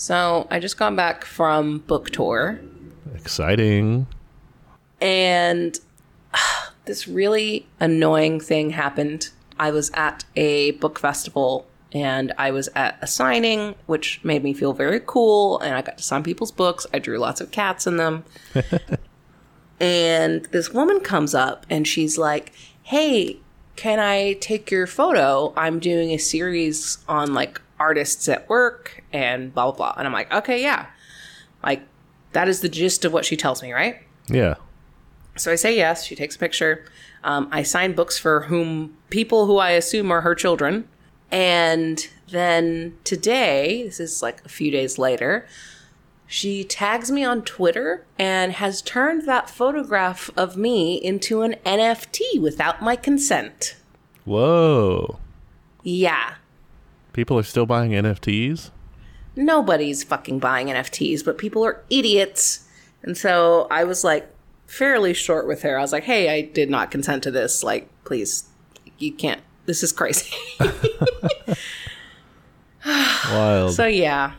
So I just got back from book tour Exciting. and this really annoying thing happened. I was at a book festival and I was at a signing, which made me feel very cool. And I got to sign people's books. I drew lots of cats in them. and this woman comes up and she's like, Hey, can I take your photo? I'm doing a series on like artists at work and blah, blah, blah. And I'm like, Okay, yeah. Like, that is the gist of what she tells me, right? Yeah. So I say yes. She takes a picture. Um, I sign books for whom people who I assume are her children. And then today, this is like a few days later, she tags me on Twitter and has turned that photograph of me into an NFT without my consent. Whoa. Yeah. People are still buying NFTs? Nobody's fucking buying NFTs, but people are idiots. And so I was like fairly short with her. I was like, hey, I did not consent to this. Like, please, you can't. This is crazy. Wild. So yeah,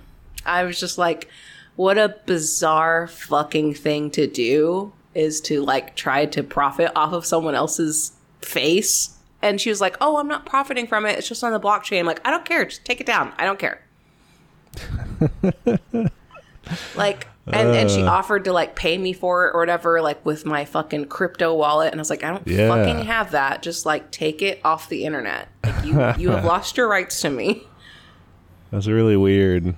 I was just like, what a bizarre fucking thing to do is to like try to profit off of someone else's face. And she was like, "Oh, I'm not profiting from it. It's just on the blockchain." I'm like, "I don't care. Just take it down. I don't care." like, and, and she uh. offered to like pay me for it or whatever, like with my fucking crypto wallet. And I was like, "I don't Yeah. fucking have that. Just like take it off the internet. Like, you you have lost your rights to me." That's really weird.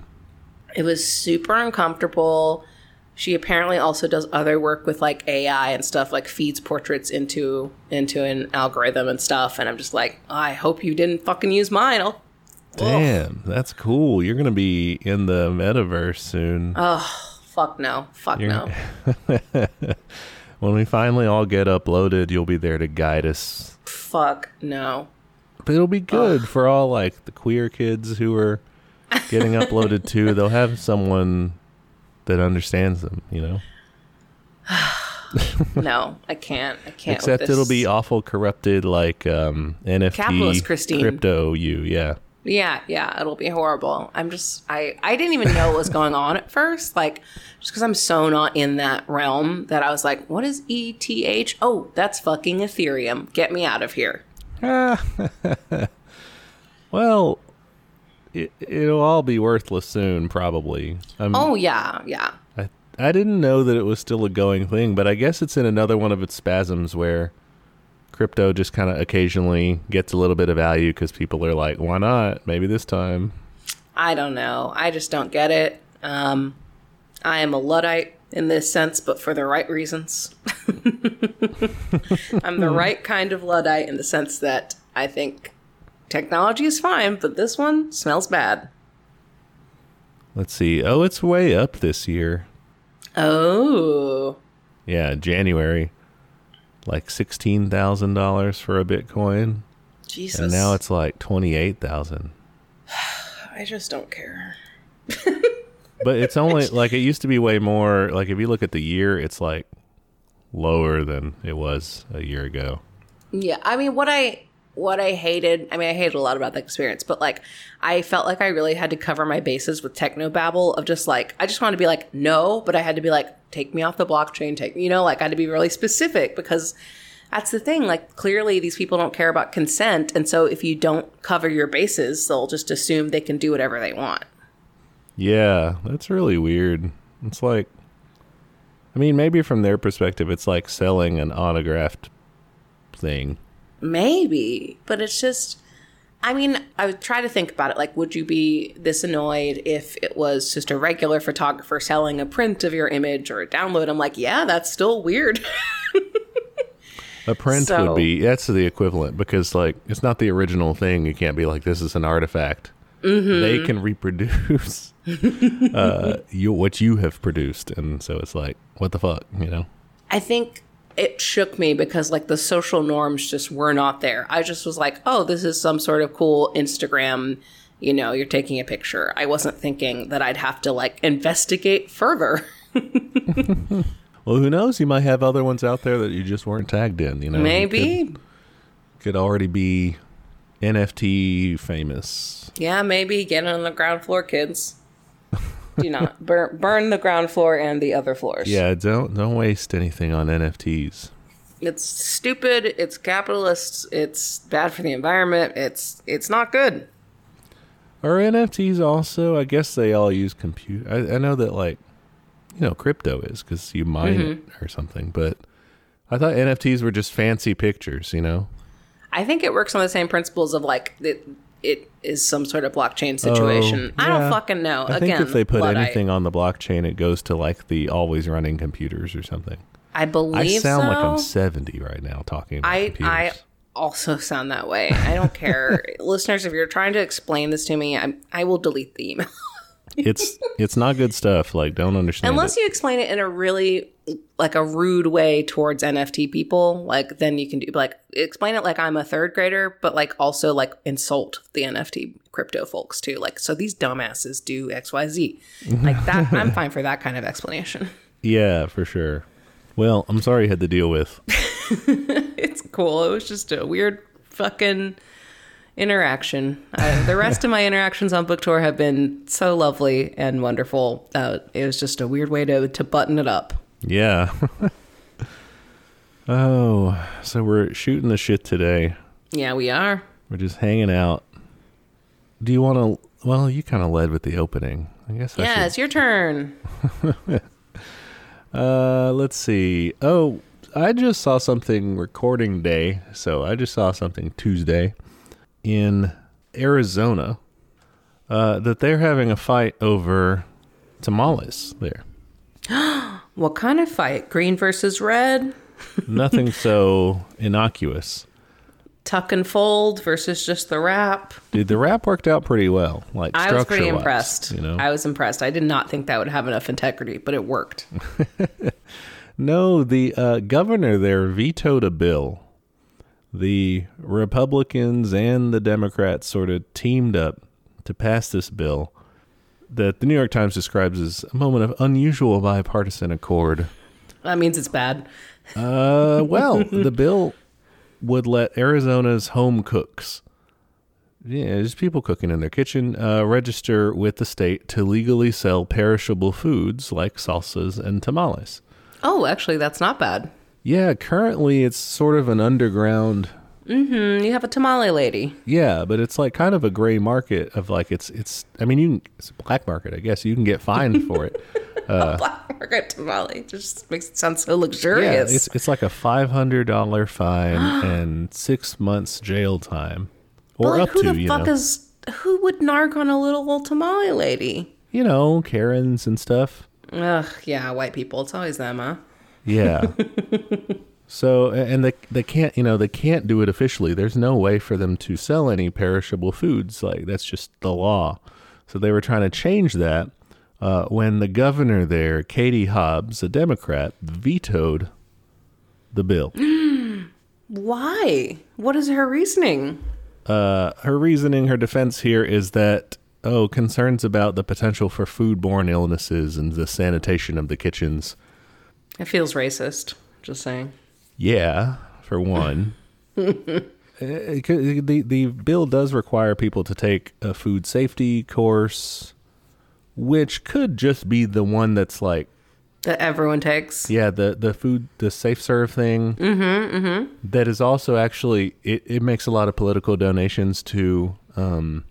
It was super uncomfortable. She apparently also does other work with like AI and stuff, like feeds portraits into into an algorithm and stuff. And I'm just like, I hope you didn't fucking use mine. I'll, Damn, that's cool. You're going to be in the metaverse soon. Oh, fuck no, fuck no. when we finally all get uploaded, you'll be there to guide us. fuck no. But it'll be good for all like the queer kids who are getting uploaded too. They'll have someone that understands them, you know. No, I can't. I can't. Except it'll be awful corrupted like um NFT Capitalist Christine. crypto you, yeah. Yeah, yeah, it'll be horrible. I'm just I I didn't even know what was going on at first, like just because I'm so not in that realm that I was like, what is ETH? Oh, that's fucking Ethereum. Get me out of here. Well, it, it'll all be worthless soon, probably. Um, Oh yeah, yeah. I, I didn't know that it was still a going thing, but I guess it's in another one of its spasms where crypto just kind of occasionally gets a little bit of value because people are like, why not? Maybe this time. I don't know. I just don't get it. Um, I am a luddite in this sense, but for the right reasons. I'm the right kind of luddite in the sense that I think technology is fine, but this one smells bad. Let's see. Oh, it's way up this year. Oh, Yeah, January. Like $16,000 for a Bitcoin. Jesus. And now it's like 28,000. I just don't care. But it's only like it used to be way more. Like if you look at the year, it's like lower than it was a year ago. Yeah, I mean, what I what I hated, I mean, I hated a lot about the experience, but like, I felt like I really had to cover my bases with techno babble of just like, I just wanted to be like, no, but I had to be like, take me off the blockchain, take you know, like I had to be really specific because that's the thing. Like, clearly these people don't care about consent, and so if you don't cover your bases, they'll just assume they can do whatever they want. Yeah, that's really weird. It's like, I mean, maybe from their perspective, it's like selling an autographed thing. Maybe, but it's just. I mean, I would try to think about it. Like, would you be this annoyed if it was just a regular photographer selling a print of your image or a download? I'm like, yeah, that's still weird. A print So- would be that's the equivalent because like it's not the original thing. You can't be like this is an artifact. Mm-hmm. They can reproduce uh, you what you have produced, and so it's like what the fuck, you know? I think it shook me because, like, the social norms just were not there. I just was like, oh, this is some sort of cool Instagram. You know, you're taking a picture. I wasn't thinking that I'd have to like investigate further. Well, who knows? You might have other ones out there that you just weren't tagged in. You know, Maybe. could, could already be NFT famous. Yeah, maybe get on the ground floor, kids. Do not burn burn the ground floor and the other floors. Yeah, don't don't waste anything on NFTs. It's stupid, it's capitalist, it's bad for the environment, it's it's not good. Are NFTs also? I guess they all use compute. I, I know that like, you know, crypto is because you mine it mm-hmm. or something. But I thought NFTs were just fancy pictures. You know? I think it works on the same principles of like it it is some sort of blockchain situation. Oh, I Oh, yeah. don't fucking know. I Again, think if they put Luddite. anything on the blockchain, it goes to like the always running computers or something. I believe I sound so. like I'm 70 right now talking about I computers. I also sound that way. I don't care, listeners. If you're trying to explain this to me, I I will delete the email it's it's not good stuff. Like, don't understand unless it. you explain it in a really like a rude way towards NFT people. Like then you can do like explain it like I'm a third grader, but like also like insult the NFT crypto folks too. Like so these dumbasses do X Y Z like that. I'm fine for that kind of explanation. Yeah, for sure. Well, I'm sorry you had to deal with. It's cool. It was just a weird fucking interaction. Uh, the rest of my interactions on book tour have been so lovely and wonderful. Uh, it was just a weird way to to button it up. Yeah. oh, so we're shooting the shit today. Yeah, we are. We're just hanging out. Do you want to? Well, you kind of led with the opening. I guess. I Yeah, should- it's your turn. Uh, let's see. Oh, I just saw something recording day. So I just saw something Tuesday in Arizona. Uh, that they're having a fight over tamales there. What kind of fight? Green versus red? Nothing so innocuous. Tuck and fold versus just the wrap? Dude, the wrap worked out pretty well. Like I was pretty impressed. You know, I was impressed. I did not think that would have enough integrity, but it worked. no, the uh, governor there vetoed a bill. The Republicans and the Democrats sort of teamed up to pass this bill that the New York Times describes as a moment of unusual bipartisan accord. that means it's bad. Uh, well, the bill would let Arizona's home cooks, yeah, just people cooking in their kitchen, uh, register with the state to legally sell perishable foods like salsas and tamales. Oh, actually, that's not bad. Yeah, currently it's sort of an underground. Mm, hmm. you have a tamale lady. Yeah, but it's like kind of a gray market of like it's it's. I mean, you can, it's a black market, I guess. You can get fined for it. Black market tamale just makes it sound so luxurious. Yeah, it's it's like a five hundred dollar fine and six months jail time, or like, up who to the you fuck know, is who would narc on a little old tamale lady? you know, Karens and stuff. Ugh, yeah, white people. It's always them, huh? Yeah. so and they they can't you know they can't do it officially. There's no way for them to sell any perishable foods. Like that's just the law. So they were trying to change that uh, when the governor there, Katie Hobbs, a Democrat, vetoed the bill. Why? What is her reasoning? Uh, her reasoning, her defense here is that oh, concerns about the potential for foodborne illnesses and the sanitation of the kitchens. It feels racist. Just saying. Yeah, for one. Uh, the the bill does require people to take a food safety course, which could just be the one that's like That everyone takes. yeah the the food the safe serve thing. Mm-hmm, mm-hmm. That is also actually it, it makes a lot of political donations to um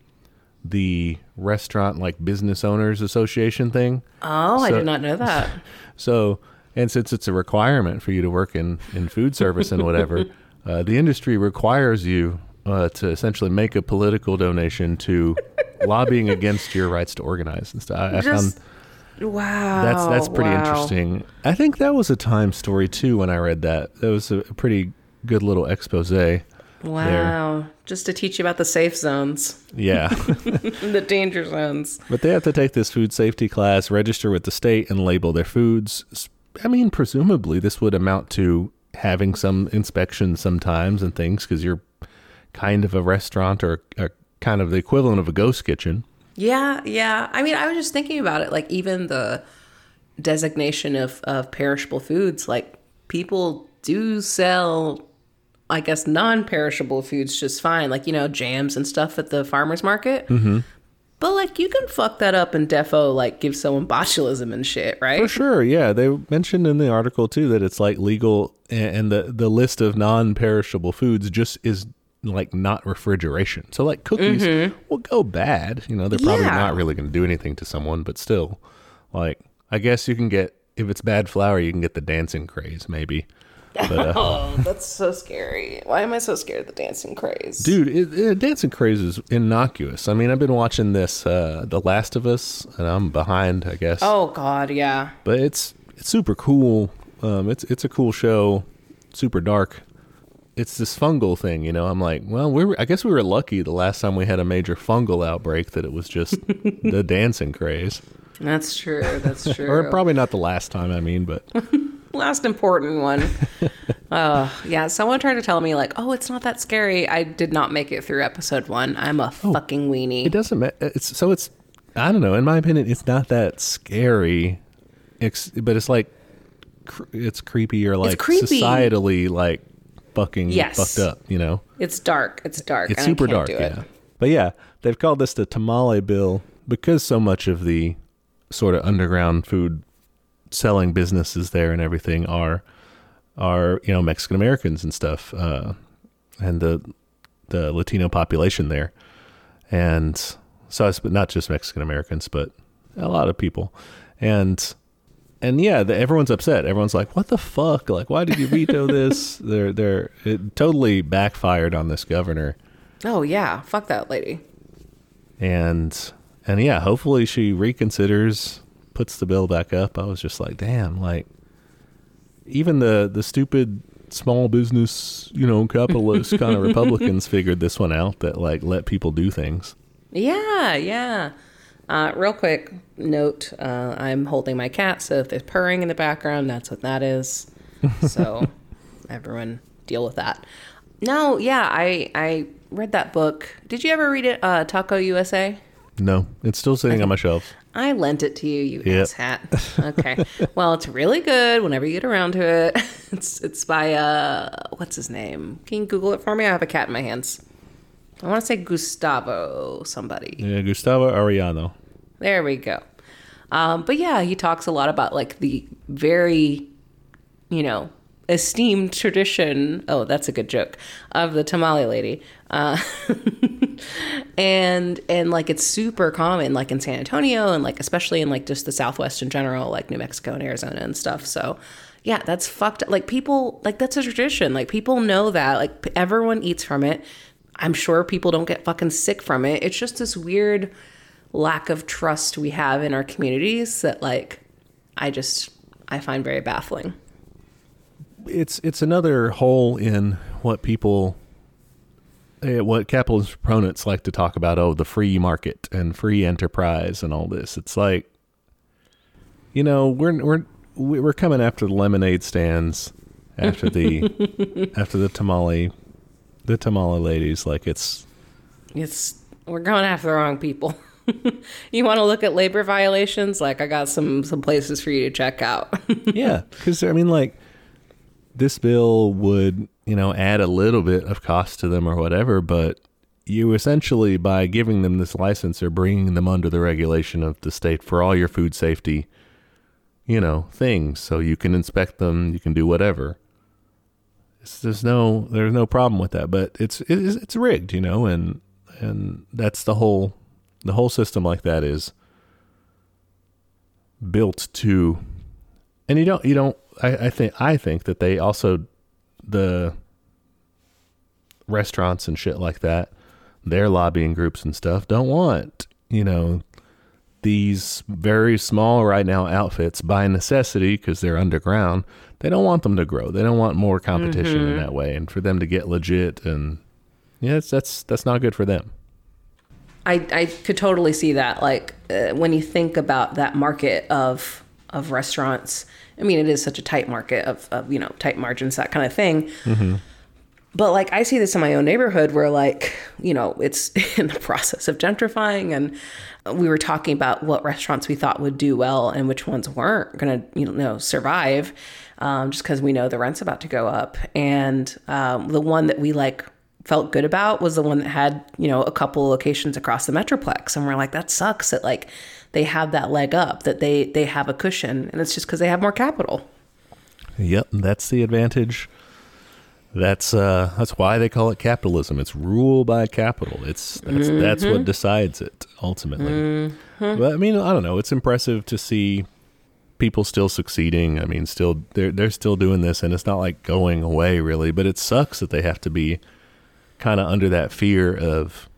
the restaurant like business owners association thing. Oh, I did not know that. So, and since it's a requirement for you to work in, in food service and whatever, uh, the industry requires you uh, to essentially make a political donation to lobbying against your rights to organize and stuff. I, I found Wow. that's that's pretty wow. interesting. I think that was a time story too when I read that. That was a pretty good little expose. Wow. Just to teach you about the safe zones Yeah. the danger zones. But they have to take this food safety class, register with the state, and label their foods. I mean, presumably this would amount to having some inspections sometimes and things because you're kind of a restaurant or, or kind of the equivalent of a ghost kitchen. Yeah, yeah. I mean, I was just thinking about it. Like, even the designation of, of perishable foods, like, people do sell, I guess, non perishable foods just fine. Like, you know, jams and stuff at the farmer's market. Mm-hmm. But like you can fuck that up and defo like give someone botulism and shit, right? For sure, yeah. They mentioned in the article too that it's like legal, and the the list of non-perishable foods just is like not refrigeration. So like cookies mm-hmm. will go bad. You know, they're probably Yeah. not really going to do anything to someone, but still, like I guess you can get if it's bad flour, you can get the dancing craze maybe. But uh, Oh, that's so scary. Why am I so scared of the dancing craze? dude, it, it, dancing craze is innocuous. I mean, I've been watching this, uh, The Last of Us, and I'm behind, I guess. Oh god, yeah. but it's it's super cool. Um, it's it's a cool show, super dark. It's this fungal thing, you know. I'm like, well, we were, I guess we were lucky the last time we had a major fungal outbreak that it was just the dancing craze, That's true. That's true. or probably not the last time. I mean, but last important one. uh, yeah, someone tried to tell me like, "Oh, it's not that scary." I did not make it through episode one. I'm a fucking weenie. it doesn't matter. It's so it's I don't know. In my opinion, it's not that scary, it's, but it's like cr- it's creepy or like creepy. societally like fucking Yes. fucked up. You know. It's dark. It's dark. It's super dark, do it. yeah. But yeah, they've called this the tamale bill because so much of the sort of underground food selling businesses there and everything are are you know Mexican Americans and stuff, uh, and the the Latino population there, and so it's not just Mexican Americans, but a lot of people, and and yeah, the, everyone's upset. Everyone's like, "What the fuck? Like, why did you veto this?" they're they're it totally backfired on this governor Oh yeah, fuck that lady. and and yeah, hopefully she reconsiders, puts the bill back up. I was just like, damn, like even the the stupid small business, you know, capitalist kind of Republicans figured this one out that like let people do things. Yeah, yeah. Uh, real quick note: uh, I'm holding my cat, so if there's purring in the background, that's what that is. So everyone deal with that. No, yeah, I I read that book. Did you ever read it? Uh, Taco USA. No, it's still sitting on my shelf. I lent it to you, you Yep. ass hat. Okay. well, it's really good whenever you get around to it. It's it's by uh what's his name? Can you Google it for me? I have a cat in my hands. I want to say Gustavo somebody. Yeah, Gustavo Arellano. There we go. Um, but yeah, he talks a lot about like the very, you know, esteemed tradition. Oh, that's a good joke of the tamale lady. Uh, and and like it's super common like in San Antonio and like especially in like just the Southwest in general, like New Mexico and Arizona and stuff. So yeah, that's fucked. Like people like that's a tradition. Like people know that. Like everyone eats from it. I'm sure people don't get fucking sick from it. It's just this weird lack of trust we have in our communities that like I just I find very baffling. It's it's another hole in what people eh, what capitalist proponents like to talk about oh the free market and free enterprise and all this it's like you know we're we're we're coming after the lemonade stands after the after the tamale the tamale ladies like it's It's we're going after the wrong people. you want to look at labor violations? Like I got some some places for you to check out. yeah because i mean like this bill would you know add a little bit of cost to them or whatever but you essentially by giving them this license are bringing them under the regulation of the state for all your food safety you know things. So you can inspect them you can do whatever. It's, there's no there's no problem with that but it's it's, it's rigged you know and and that's the whole the whole system like that is built to and you don't you don't I, I think I think that they also the restaurants and shit like that, their lobbying groups and stuff don't want, you know, these very small right now outfits by necessity because they're underground. They don't want them to grow. They don't want more competition in that way and for them to get legit and yeah, it's, that's that's not good for them. I, I could totally see that. Like uh, when you think about that market of of restaurants, I mean, it is such a tight market of, of you know tight margins, that kind of thing. But like I see this in my own neighborhood where like you know it's in the process of gentrifying, and we were talking about what restaurants we thought would do well and which ones weren't gonna you know survive, um, just because we know the rent's about to go up. And um, the one that we like felt good about was the one that had, you know, a couple locations across the Metroplex. And we're like, that sucks that like they have that leg up, that they they have a cushion. And it's just because they have more capital. Yep, that's the advantage. That's uh that's why they call it capitalism. It's rule by capital. It's that's that's what decides it ultimately. But I mean, I don't know. It's impressive to see people still succeeding. I mean, still they're they're still doing this and it's not like going away really, but it sucks that they have to be kind of under that fear of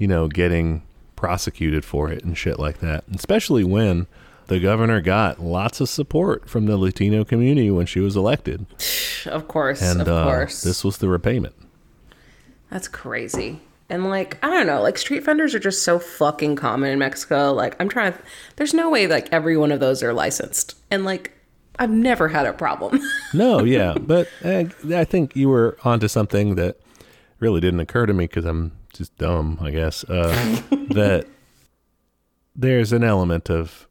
you know, getting prosecuted for it and shit like that. Especially when the governor got lots of support from the Latino community when she was elected. Of course. And of uh, course. this was the repayment. That's crazy. And like, I don't know, like street vendors are just so fucking common in Mexico. Like, I'm trying to, there's no way like every one of those are licensed. And like, I've never had a problem. No, yeah, but uh, I think you were onto something that really didn't occur to me because I'm just dumb, I guess. Uh, that there's an element of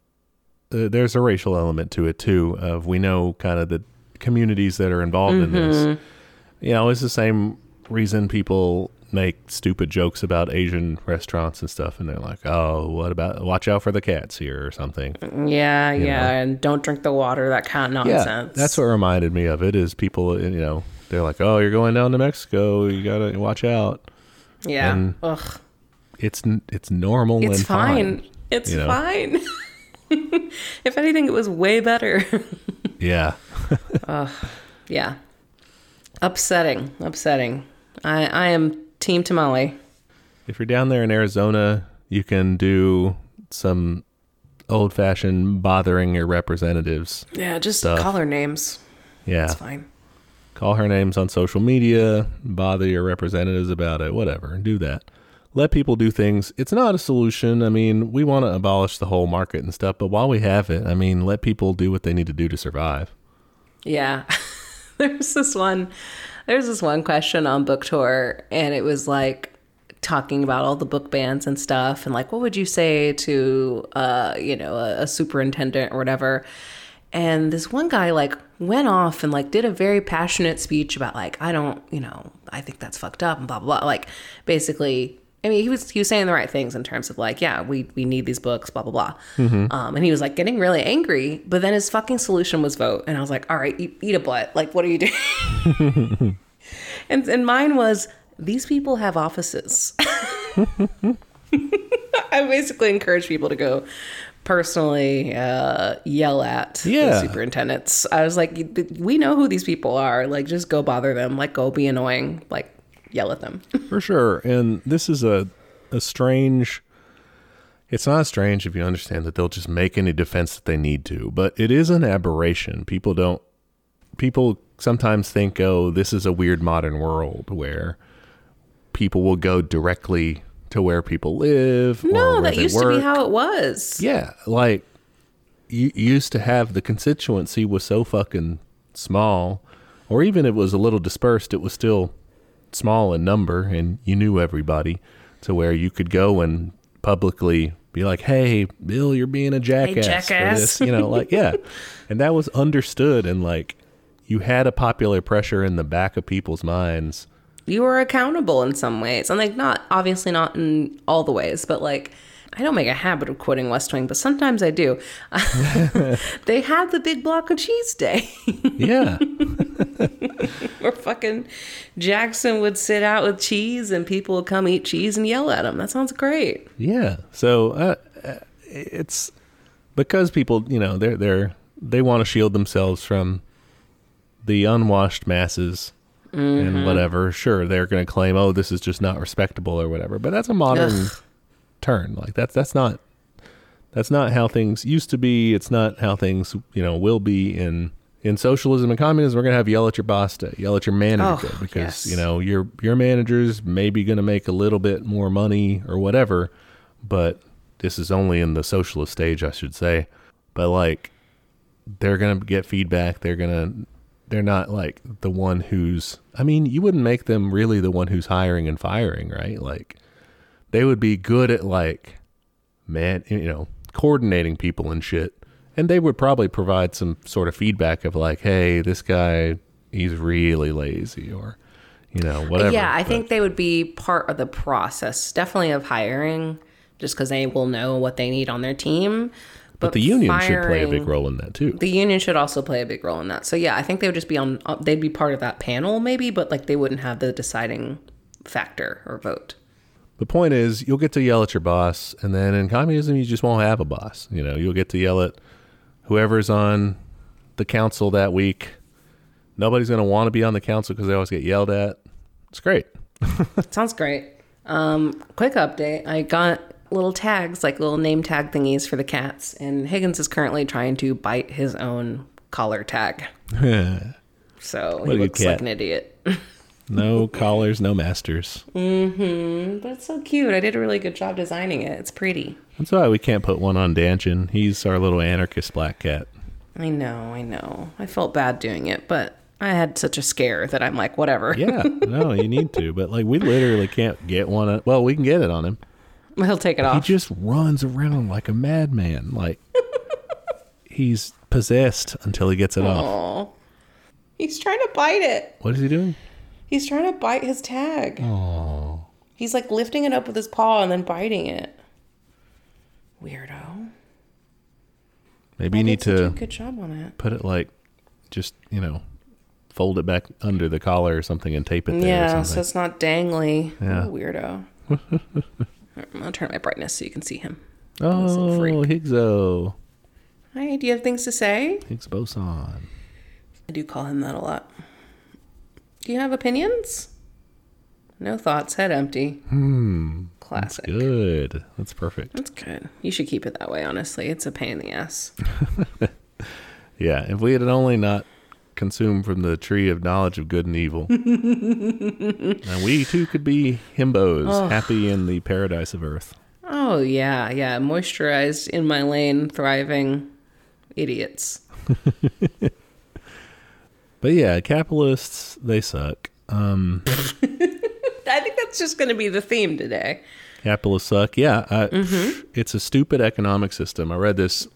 uh, there's a racial element to it too. Of we know kind of the communities that are involved in this. You know, it's the same reason people make stupid jokes about Asian restaurants and stuff, and they're like, "Oh, what about watch out for the cats here" or something. yeah, yeah. know. And don't drink the water, that kind of nonsense. Yeah, that's what reminded me of it. Is people, you know, they're like, "Oh, you're going down to Mexico. You gotta watch out." Yeah. and- Ugh. It's it's normal It's and fine. fine. It's you know? fine. if anything, it was way better. Yeah, Ugh. yeah. Upsetting. Upsetting. I, I am Team Tamale. if you're down there in Arizona, you can do some old fashioned bothering your representatives. Yeah, just Stuff. call her names. Yeah, It's fine. Call her names on social media, bother your representatives about it, whatever. Do that. Let people do things. It's not a solution. I mean, we want to abolish the whole market and stuff, but while we have it, I mean, let people do what they need to do to survive. Yeah. there's this one there's this one question on book tour and it was like talking about all the book bans and stuff and like what would you say to uh you know a, a superintendent or whatever and this one guy like went off and like did a very passionate speech about like I don't you know I think that's fucked up and blah blah blah like basically I mean, he was he was saying the right things in terms of like, yeah, we we need these books, blah blah blah. Um, and he was like getting really angry, but then his fucking solution was vote, and I was like, all right, eat, eat a butt. Like, what are you doing? and and mine was these people have offices. I basically encourage people to go personally uh, yell at Yeah. the superintendents. I was like, we know who these people are. Like, just go bother them. Like, go be annoying. Like, yell at them. For sure. And this is a a strange it's not strange if you understand that they'll just make any defense that they need to, but it is an aberration. People don't people sometimes think, "Oh, this is a weird modern world where people will go directly to where people live No, that used to be how it was. Yeah, like you used to have the constituency was so fucking small, or even it was a little dispersed, it was still small in number, and you knew everybody, to where you could go and publicly be like, "Hey, Bill, you're being a jackass, jackass." for this," you know, like yeah, and that was understood, and like you had a popular pressure in the back of people's minds. You were accountable in some ways. And like not obviously not in all the ways, but like I don't make a habit of quoting West Wing, but sometimes I do. they had the big block of cheese day. Yeah, Where fucking Jackson would sit out with cheese and people would come eat cheese and yell at him. That sounds great. Yeah. So uh, uh, it's because people, you know, they're they're they want to shield themselves from the unwashed masses and mm-hmm. whatever. Sure, they're going to claim, "Oh, this is just not respectable" or whatever. But that's a modern Ugh. turn. Like that's that's not that's not how things used to be. It's not how things, you know, will be in in socialism and communism. We're going to have yell at your boss day, yell at your manager Oh, day, because yes. you know your your managers maybe going to make a little bit more money or whatever, but this is only in the socialist stage, I should say. But like, they're going to get feedback. They're going to they're not like the one who's I mean, you wouldn't make them really the one who's hiring and firing, right? Like they would be good at like man, you know, coordinating people and shit. And they would probably provide some sort of feedback of like, "Hey, this guy he's really lazy or you know, whatever. Yeah, I But- think they would be part of the process, definitely of hiring, just because they will know what they need on their team. But the union should play a big role in that too. The union should also play a big role in that. So yeah, I think they would just be on. uh, They'd be part of that panel, maybe, but like they wouldn't have the deciding factor or vote. The point is, you'll get to yell at your boss, and then in communism, you just won't have a boss. You know, you'll get to yell at whoever's on the council that week. Nobody's going to want to be on the council because they always get yelled at. It's great. Sounds great. Um, quick update: I got little tags, like little name tag thingies for the cats, and Higgins is currently trying to bite his own collar tag. So a he looks like an idiot. No collars, no masters. Mm-hmm. but it's so cute. I did a really good job designing it. It's pretty. That's why we can't put one on Danchin. He's our little anarchist black cat. I know, I know. I felt bad doing it, but I had such a scare that I'm like, whatever. Yeah, no, you need to. But like, we literally can't get one. On, well, we can get it on him. He'll take it off. He just runs around like a madman. Like he's possessed until he gets it off. He's trying to bite it. What is he doing? He's trying to bite his tag. Oh, He's like lifting it up with his paw and then biting it. Weirdo. maybe you need to good job on it. put it like, just you know, fold it back under the collar or something and tape it there. or Yeah, so it's not dangly. Yeah. Weirdo. I'll turn my brightness so you can see him. oh. Higgsо, Hi, do you have things to say? Higgs boson. I do call him that a lot. Do you have opinions? No thoughts, head empty. Hmm, Classic. good. That's perfect. That's good. You should keep it that way, honestly. It's a pain in the ass. Yeah, if we had only not consumed from the tree of knowledge of good and evil, and we too could be himbos, happy in the paradise of earth. Oh, yeah, yeah. Moisturized, in my lane, thriving idiots. But yeah, capitalists they suck. Um, I think that's just going to be the theme today. capitalists suck. Yeah, I, it's a stupid economic system. I read this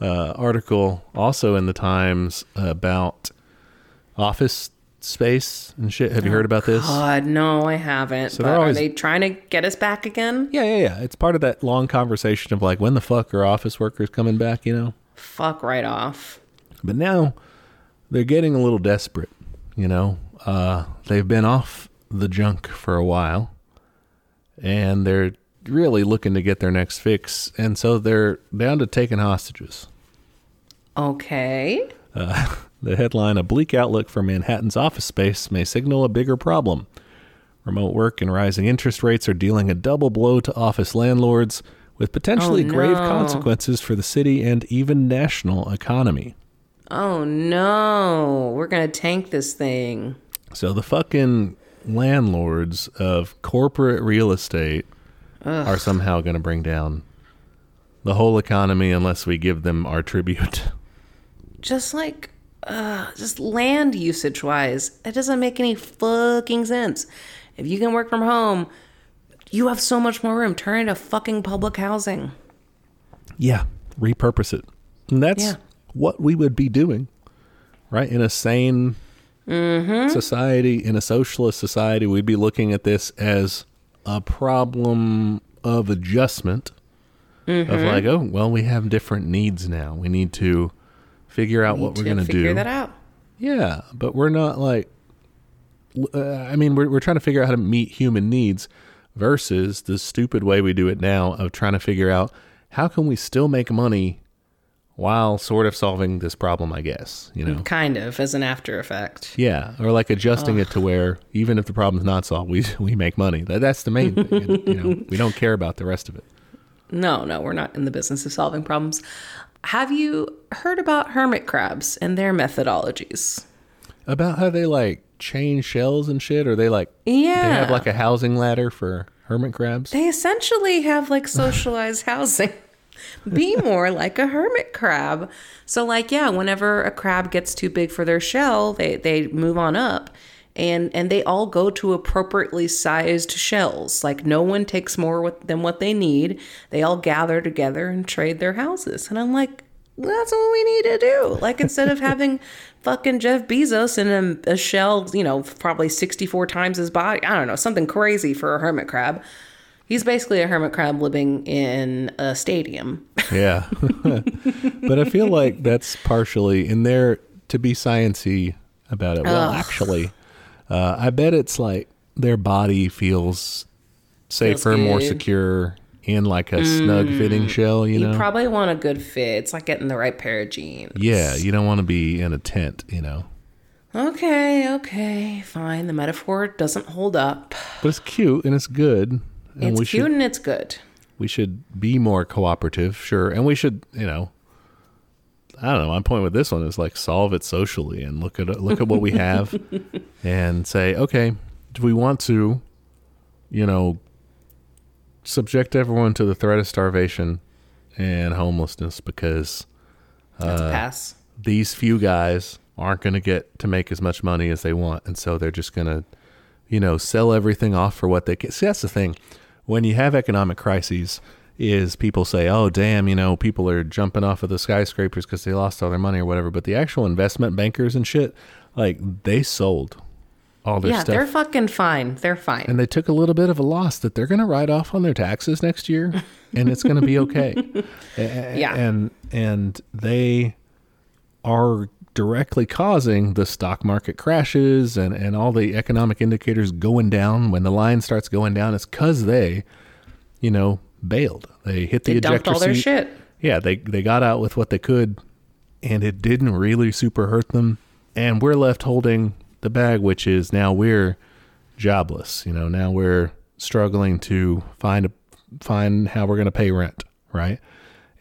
uh, article also in the Times about office space and shit. Have you heard about this? God, no, I haven't. So they're always- are they trying to get us back again? Yeah, yeah, yeah. It's part of that long conversation of like when the fuck are office workers coming back? You know. Fuck right off. But now they're getting a little desperate, you know. Uh, they've been off the junk for a while and they're really looking to get their next fix. And so they're down to taking hostages. Okay. Uh, the headline A bleak outlook for Manhattan's office space may signal a bigger problem. Remote work and rising interest rates are dealing a double blow to office landlords with potentially Oh, grave consequences for the city and even national economy. Oh no, we're gonna tank this thing. So the fucking landlords of corporate real estate are somehow going to bring down the whole economy unless we give them our tribute. Just like, uh, just land usage wise, it doesn't make any fucking sense. If you can work from home, you have so much more room. Turn it into fucking public housing. yeah, repurpose it. And that's Yeah. what we would be doing, right? In a sane society, in a socialist society, we'd be looking at this as a problem of adjustment. Of like, oh, well, we have different needs now. We need to figure out what we're going to do. figure that out. Yeah, but we're not like. Uh, I mean, we're we're trying to figure out how to meet human needs, versus the stupid way we do it now of trying to figure out how can we still make money while sort of solving this problem. I guess you know. Kind of as an after effect. Yeah, or like adjusting it to where even if the problem's not solved, we we make money. That, that's the main thing. and, you know, we don't care about the rest of it. No, no, we're not in the business of solving problems. Have you heard about hermit crabs and their methodologies? About how they like change shells and shit, or they like Yeah. they have like a housing ladder for hermit crabs. They essentially have like socialized housing. Be more like a hermit crab. So like yeah, whenever a crab gets too big for their shell, they they move on up. And and they all go to appropriately sized shells. Like no one takes more with, than what they need. They all gather together and trade their houses. And I'm like, that's what we need to do. Like instead of having fucking Jeff Bezos in a, a shell, you know, probably 64 times his body, I don't know, something crazy for a hermit crab. He's basically a hermit crab living in a stadium. Yeah. but I feel like that's partially in there to be sciency about it. Well, Ugh. actually, uh, I bet it's like their body feels safer, more. Mm. secure in like a snug fitting shell, you You know? probably want a good fit. It's like getting the right pair of jeans. yeah, you don't want to be in a tent, you know? Okay, okay, fine. The metaphor doesn't hold up. But it's cute and it's good. And It's cute should and it's good. we should be more cooperative, sure. And we should, you know, I don't know. My point with this one is like solve it socially and look at look at what we have and say, okay, do we want to, you know, subject everyone to the threat of starvation and homelessness because Uh, these few guys aren't going to get to make as much money as they want, and so they're just going to, you know, sell everything off for what they can. See, that's the thing. When you have economic crises, is people say, "Oh, damn, you know, people are jumping off of the skyscrapers because they lost all their money or whatever." But the actual investment bankers and shit, like they sold all their Yeah, stuff, they're fucking fine. They're fine. and they took a little bit of a loss that they're going to write off on their taxes next year, and it's going to be okay. Yeah. and and they are directly causing the stock market crashes and and all the economic indicators going down. When the line starts going down, it's because they, you know, bailed. They hit the they dumped ejector all their shit. Yeah, they they got out with what they could, and it didn't really super hurt them. And we're left holding the bag, which is now we're jobless. You know, now we're struggling to find a, find how we're going to pay rent, right?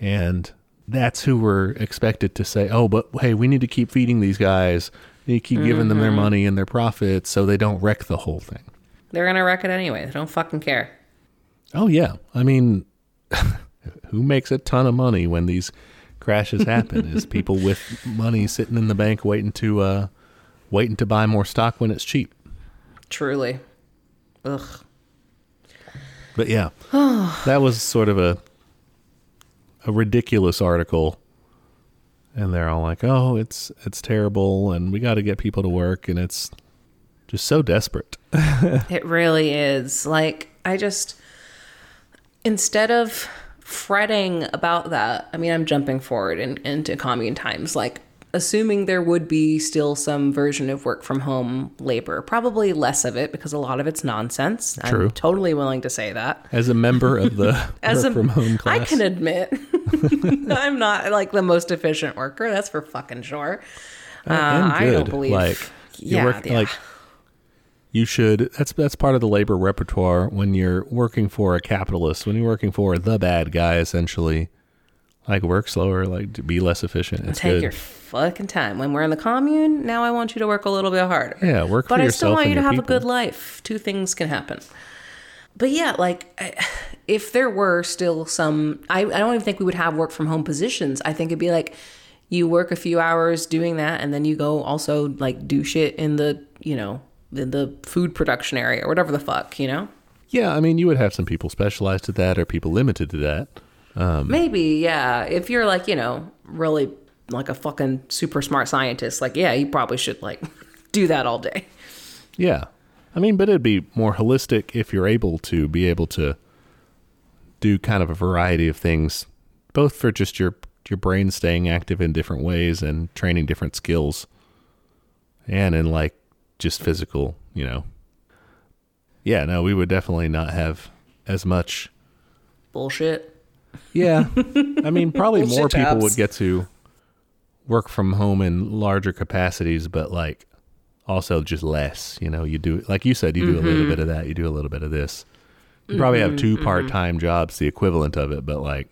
And that's who we're expected to say, oh, but hey, we need to keep feeding these guys. We need to keep giving them their Mm-hmm. money and their profits so they don't wreck the whole thing. They're gonna wreck it anyway. They don't fucking care. Oh yeah, I mean, who makes a ton of money when these crashes happen? is people with money sitting in the bank waiting to uh, waiting to buy more stock when it's cheap. Truly. Ugh. But yeah, that was sort of a a ridiculous article, and they're all like, "Oh, it's it's terrible, and we got to get people to work, and it's just so desperate." It really is. Like, I just, instead of fretting about that, I mean, I'm jumping forward in, into commune times, like, assuming there would be still some version of work from home labor, probably less of it because a lot of it's nonsense. True. I'm totally willing to say that. As a member of the As work a, from home class, I can admit, I'm not like the most efficient worker. That's for fucking sure. Uh, I don't believe. like you yeah, work yeah. like you should that's that's part of the labor repertoire when you're working for a capitalist when you're working for the bad guy essentially like work slower like to be less efficient it's Take good your fucking time. When we're in the commune, now I want you to work a little bit harder. yeah work but for I yourself still want you to have a good life. Two things can happen. But yeah, like I- if there were still some, I, I don't even think we would have work from home positions. I think it'd be like you work a few hours doing that, and then you go also like do shit in the you know in the food production area or whatever the fuck you know. yeah i mean you would have some people specialized to that or people limited to that Um, Maybe, yeah. If you're like, you know, really like a fucking super smart scientist, like, yeah, you probably should like do that all day. yeah i mean but it'd be more holistic if you're able to be able to do kind of a variety of things both for just your your brain staying active in different ways and training different skills and in like just physical you know yeah no we would definitely not have as much Bullshit. Yeah i mean probably Bullshit more people jobs. would get to work from home in larger capacities but like also just less you know you do like you said you do a Mm-hmm. little bit of that you do a little bit of this you probably have two part-time jobs the equivalent of it but like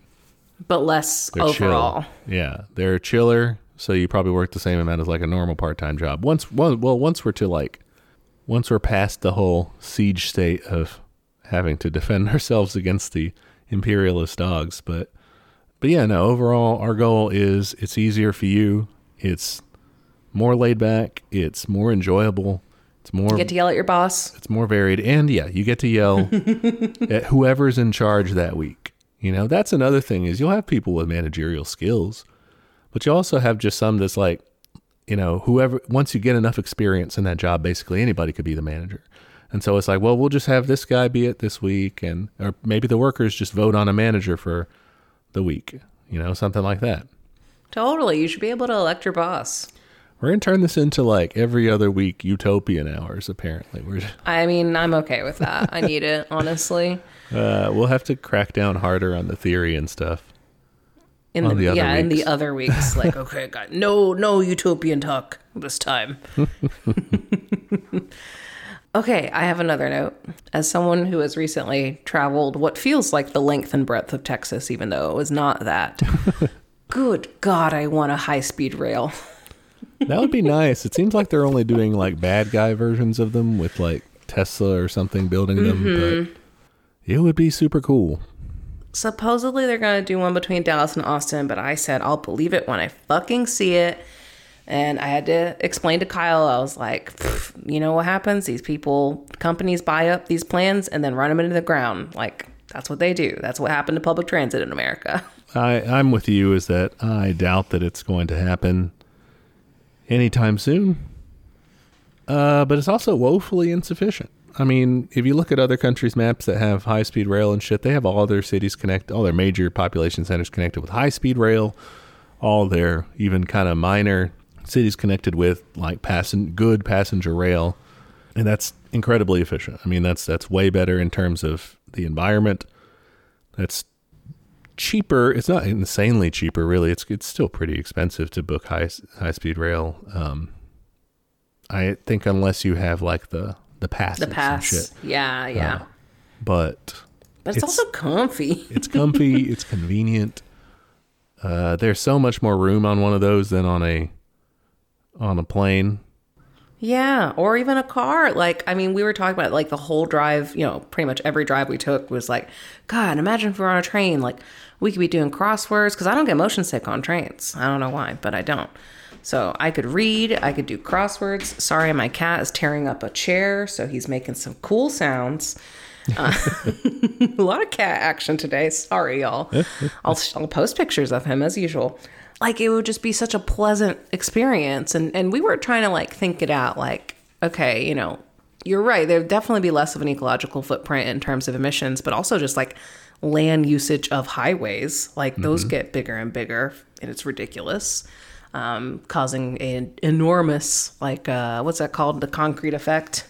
But less they're overall. chill. Yeah, they're chiller, so you probably work the same amount as like a normal part-time job. Once, well, well, once we're to like, once we're past the whole siege state of having to defend ourselves against the imperialist dogs, but, but yeah, no. Overall, our goal is it's easier for you. It's more laid back. It's more enjoyable. It's more You get to yell at your boss. it's more varied and yeah you get to yell at whoever's in charge that week you know that's another thing is you'll have people with managerial skills But you also have just some that's like, you know, whoever once you get enough experience in that job, basically anybody could be the manager. And so it's like, well, we'll just have this guy be it this week, and or maybe the workers just vote on a manager for the week, you know, something like that. Totally. You should be able to elect your boss. We're gonna turn this into like every other week utopian hours. Apparently, we're I mean, I'm okay with that. I need it, honestly. uh, we'll have to crack down harder on the theory and stuff. In the, the other yeah, in the weeks. other weeks, like okay, got no no utopian talk this time. okay, I have another note. As someone who has recently traveled what feels like the length and breadth of Texas, even though it was not that. Good God, I want a high speed rail. That would be nice. It seems like they're only doing like bad guy versions of them with like Tesla or something building them, Mm-hmm. but it would be super cool. Supposedly they're gonna do one between Dallas and Austin, but I said I'll believe it when I fucking see it. And I had to explain to Kyle, I was like, you know what happens? These people, companies buy up these plans and then run them into the ground. Like, that's what they do. That's what happened to public transit in America. I, I'm with you. Is that I doubt that it's going to happen anytime soon. Uh, but it's also woefully insufficient. I mean, if you look at other countries' maps that have high speed rail and shit, they have all their cities connect, all their major population centers connected with high speed rail, all their even kind of minor cities connected with like passen- good passenger rail, and that's incredibly efficient. I mean, that's that's way better in terms of the environment. That's cheaper. It's not insanely cheaper, really. It's it's still pretty expensive to book high high speed rail. Um, I think unless you have like the the passes The pass. shit. Yeah, yeah. Uh, But but it's, it's- also comfy. it's comfy. it's convenient. Uh, there's so much more room on one of those than on a on a plane. Yeah, or even a car. Like, I mean, we were talking about like the whole drive, you know, pretty much every drive we took was like, God, imagine if we were on a train. Like, we could be doing crosswords because I don't get motion sick on trains. I don't know why, but I don't. So I could read, I could do crosswords. Sorry, my cat is tearing up a chair, so he's making some cool sounds. Uh, a lot of cat action today. Sorry, y'all. I'll, I'll post pictures of him as usual. Like it would just be such a pleasant experience, and and we were trying to like think it out. Like, okay, you know, you're right. There'd definitely be less of an ecological footprint in terms of emissions, but also just like land usage of highways. Like those get bigger and bigger, and it's ridiculous, um, causing an enormous like uh, what's that called? The concrete effect.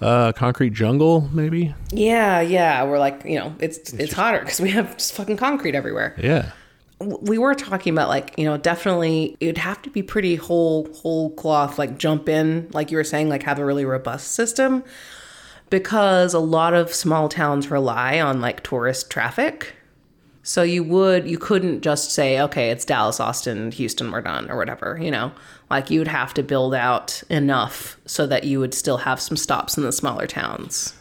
Uh, concrete jungle, maybe. Yeah, yeah. We're like, you know, it's it's, hotter because we have just fucking concrete everywhere. Yeah. We were talking about like, you know, definitely it'd have to be pretty whole whole cloth, like jump in, like you were saying, like have a really robust system, because a lot of small towns rely on like tourist traffic. So you would you couldn't just say, okay, it's Dallas, Austin, Houston, we're done, or whatever, you know. Like you would have to build out enough so that you would still have some stops in the smaller towns.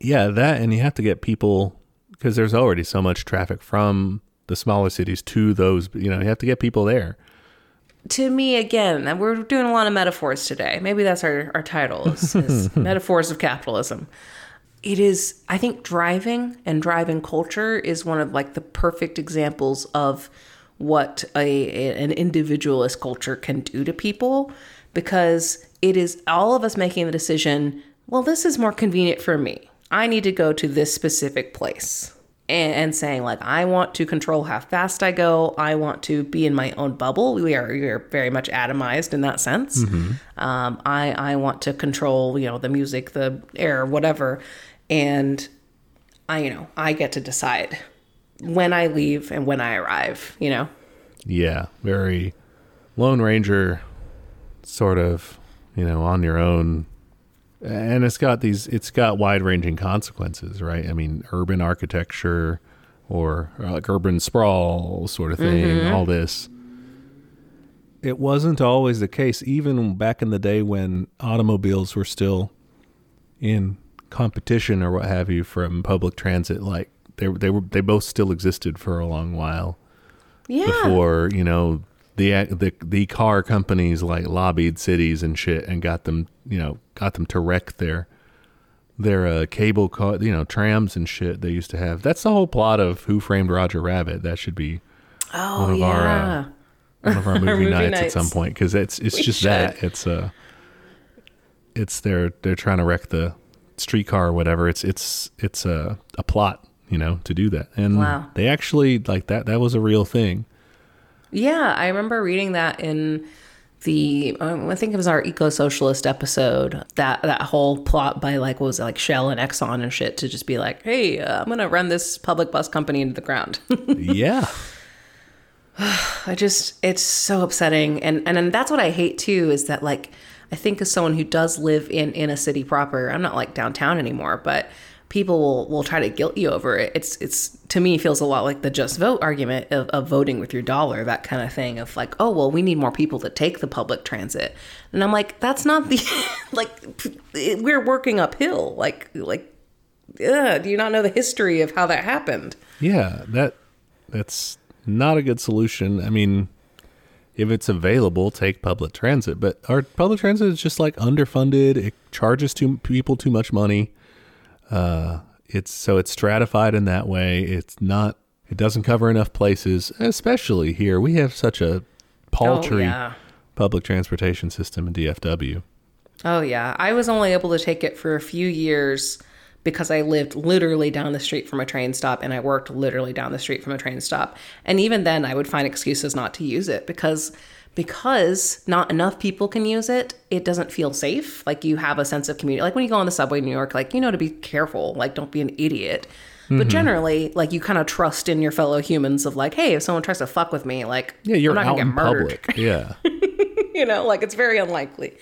Yeah, that and you have to get people because there's already so much traffic from the smaller cities to those. You know, you have to get people there. to me again we're doing a lot of metaphors today maybe that's our, our title is, is metaphors of capitalism it is i think driving and driving culture is one of like the perfect examples of what a, a- an individualist culture can do to people because it is all of us making the decision well this is more convenient for me i need to go to this specific place and, and saying like i want to control how fast i go. I want to be in my own bubble. We are, we are very much atomized in that sense. Um, I, I want to control you know the music the air whatever. And i you know i get to decide when i leave and when i arrive you know? Yeah, very Lone Ranger sort of, you know, on your own. And it's got these it's got wide-ranging consequences, right? I mean, urban architecture or uh, like urban sprawl sort of thing, all this. It wasn't always the case even back in the day when automobiles were still in competition or what have you from public transit like they they were they both still existed for a long while yeah before you know the the the car companies like lobbied cities and shit and got them you know got them to wreck their their uh, cable car you know trams and shit they used to have that's the whole plot of Who Framed Roger Rabbit that should be oh one of our, uh, one of our movie, movie nights, at some point because it's it's We just should. that it's uh it's they're they're trying to wreck the streetcar or whatever. It's it's it's a a plot, you know, to do that, and Wow. they actually like that. That was a real thing. Yeah, I remember reading that in the um, I think it was our eco socialist episode. That that whole plot by like what was it like Shell and Exxon and shit to just be like, hey, uh, I'm gonna run this public bus company into the ground. yeah, I just it's so upsetting, and and and that's what I hate too is that like I think as someone who does live in in a city proper, I'm not like downtown anymore, but people will will try to guilt you over it. It's it's to me feels a lot like the just vote argument of, of voting with your dollar, that kind of thing of like, oh well, we need more people to take the public transit, and I'm like, that's not the like we're working uphill, like like. Do you not know the history of how that happened? yeah. That that's not a good solution. I mean, if it's available, take public transit. But our public transit is just like underfunded. It charges too people too much money. Uh, it's so it's stratified in that way. It's not. It doesn't cover enough places, especially here. We have such a paltry Oh, yeah. public transportation system in DFW. Oh yeah, I was only able to take it for a few years because I lived literally down the street from a train stop and I worked literally down the street from a train stop. And even then I would find excuses not to use it because because not enough people can use it, it doesn't feel safe. Like you have a sense of community. Like when you go on the subway in New York, like you know to be careful, like don't be an idiot. Mm-hmm. But generally, like you kind of trust in your fellow humans of like, hey, if someone tries to fuck with me, like Yeah, you're I'm not gonna in get murdered. public. Yeah, you know like it's very unlikely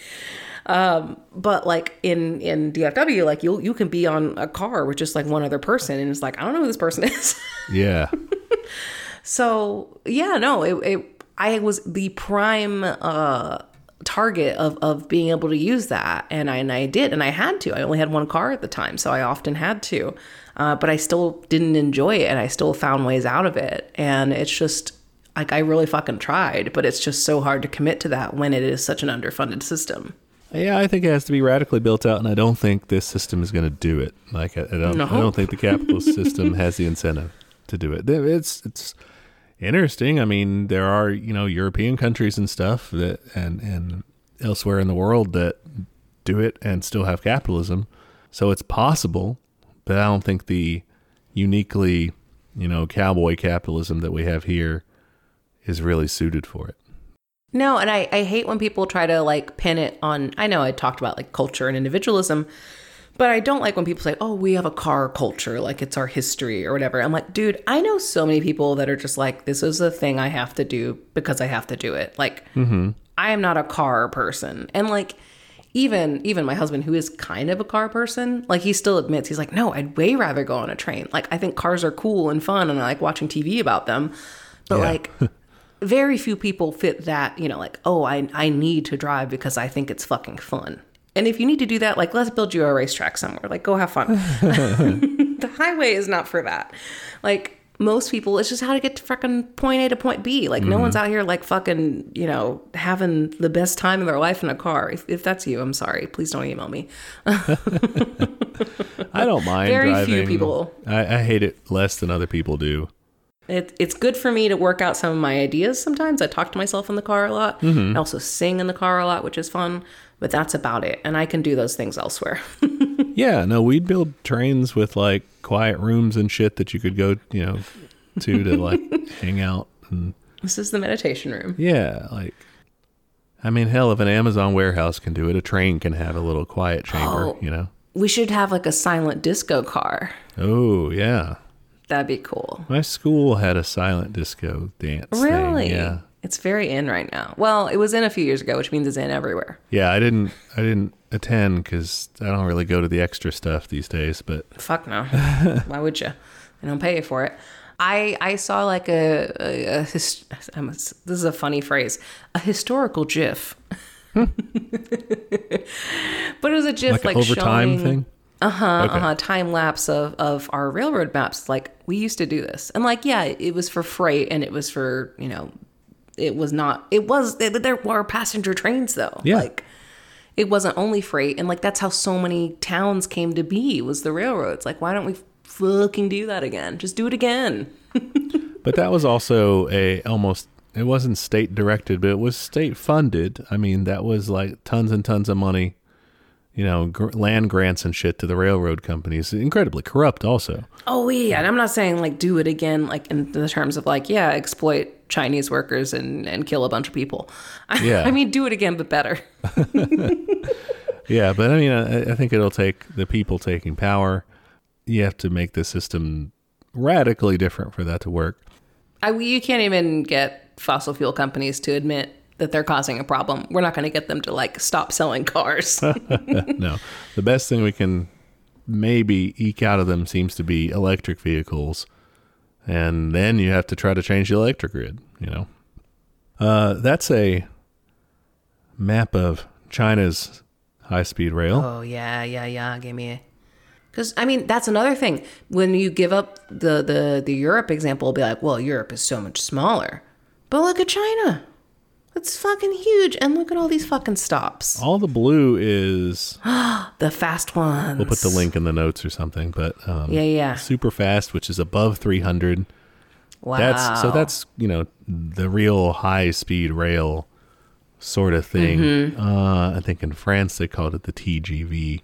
um but like in in dfw like you you can be on a car with just like one other person and it's like i don't know who this person is yeah. so yeah no it, it i was the prime uh target of of being able to use that and I, and I did and I had to. I only had one car at the time so I often had to. Uh, but I still didn't enjoy it and I still found ways out of it. And it's just like I really fucking tried but it's just so hard to commit to that when it is such an underfunded system. Yeah, I think it has to be radically built out, and I don't think this system is going to do it. Like, I, I don't, I don't think the capitalist system has the incentive to do it. It's it's interesting. I mean, there are you know European countries and stuff that and and elsewhere in the world that do it and still have capitalism, so it's possible. But I don't think the uniquely you know cowboy capitalism that we have here is really suited for it. No, and I, I hate when people try to like pin it on. I know I talked about like culture and individualism, but I don't like when people say, oh, we have a car culture, like it's our history or whatever. I'm like, dude, I know so many people that are just like, this is a thing I have to do because I have to do it. Like, mm-hmm. I am not a car person. And like, even even my husband who is kind of a car person like he still admits he's like no i'd way rather go on a train like i think cars are cool and fun and i like watching tv about them but Yeah. like very few people fit that you know like oh i i need to drive because i think it's fucking fun and if you need to do that like let's build you a racetrack somewhere like go have fun the highway is not for that like most people it's just how to get to fucking point a to point b like no one's mm-hmm. out here like fucking you know having the best time of their life in a car if, if that's you i'm sorry please don't email me I don't mind. Very few people. I, I hate it less than other people do. It, it's good for me to work out some of my ideas sometimes. I talk to myself in the car a lot. Mm-hmm. I also sing in the car a lot, which is fun, but that's about it. And I can do those things elsewhere. Yeah, no, we'd build trains with like quiet rooms and shit that you could go, you know, to to like hang out and this is the meditation room. yeah, like I mean, hell, if an Amazon warehouse can do it, a train can have a little quiet chamber, Oh. you know. We should have like a silent disco car. Oh yeah, That'd be cool. my school had a silent disco dance. thing, Really? Yeah, It's very in right now. Well, it was in a few years ago, which means it's in everywhere. yeah. I didn't, I didn't attend because I don't really go to the extra stuff these days. But Fuck no. Why would you? I don't pay you for it. I I saw like a, a, a his, a- this is a funny phrase, a historical GIF. but it was a GIF like, like, overtime showing, thing. Uh huh. Okay. Uh huh. Time lapse of of our railroad maps. Like we used to do this, and like yeah, it was for freight, and it was for you know, it was not. It was there were passenger trains though. Yeah. Like it wasn't only freight, and like that's how so many towns came to be was the railroads. Like why don't we fucking do that again? Just do it again. But that was also a almost it wasn't state directed, but it was state funded. I mean, that was like tons and tons of money, you know, gr- land grants and shit to the railroad companies. Incredibly corrupt, also. Oh yeah, and I'm not saying like do it again, like in the terms of like yeah, exploit Chinese workers and and kill a bunch of people. Yeah. I mean do it again, but better. Yeah, but I mean, I, I think it'll take the people taking power. You have to make the system radically different for that to work. I, you can't even get fossil fuel companies to admit that they're causing a problem. We're not going to get them to like stop selling cars. no, the best thing we can maybe eke out of them seems to be electric vehicles, and then you have to try to change the electric grid. You know, uh, that's a map of China's high-speed rail. oh yeah, yeah, yeah. Give me a. Because I mean, that's another thing. When you give up the the the Europe example, be like, well, Europe is so much smaller, but look at China. It's fucking huge, and look at all these fucking stops. All the blue is The fast ones. we'll put the link in the notes or something, but um, Yeah, yeah. super fast, which is above 300. Wow. That's so that's you know the real high speed rail sort of thing. Mm-hmm. Uh, I think in France they called it the TGV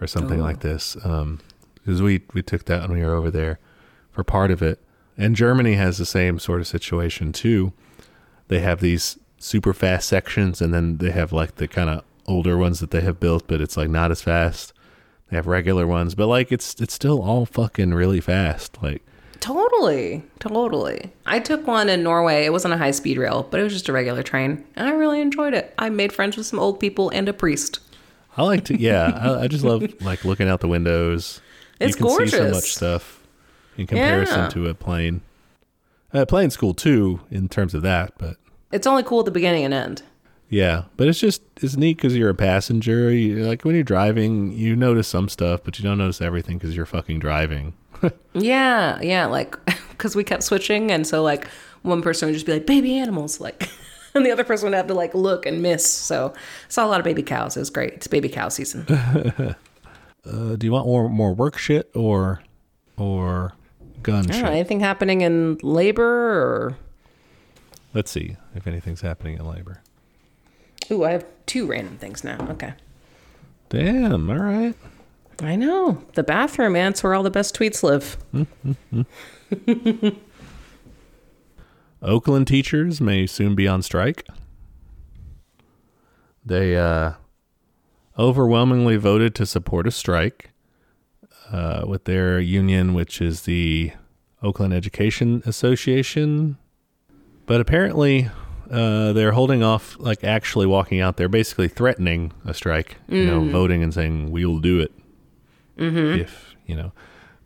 or something like this. Because we we took that when we were over there for part of it, and Germany has the same sort of situation too. They have these super fast sections, and then they have like the kind of older ones that they have built, but it's like not as fast. They have regular ones, but like it's it's still all fucking really fast. Like Totally, totally. I took one in Norway. It wasn't a high speed rail, but it was just a regular train, and I really enjoyed it. I made friends with some old people and a priest. I like to, yeah. I, I just love like looking out the windows. It's you can see so much stuff in comparison Yeah. to a plane. Uh, plane's cool too in terms of that, but It's only cool at the beginning and end. yeah. But it's just it's neat because you're a passenger. You, like when you're driving, you notice some stuff, but you don't notice everything because you're fucking driving. Yeah, yeah, like because we kept switching, and so like one person would just be like baby animals, like, and the other person would have to like look and miss. So saw a lot of baby cows. It was great. It's baby cow season. Uh, do you want more more work shit or or gun I don't shit? know, anything happening in labor or? Let's see if anything's happening in labor. Ooh, I have two random things now. Okay. Damn. All right. I know. The bathroom, man. It's where all the best tweets live. Oakland teachers may soon be on strike. They uh, overwhelmingly voted to support a strike uh, with their union, which is the Oakland Education Association. But apparently, uh, they're holding off, like actually walking out there, basically threatening a strike. You know, voting and saying we will do it if you know.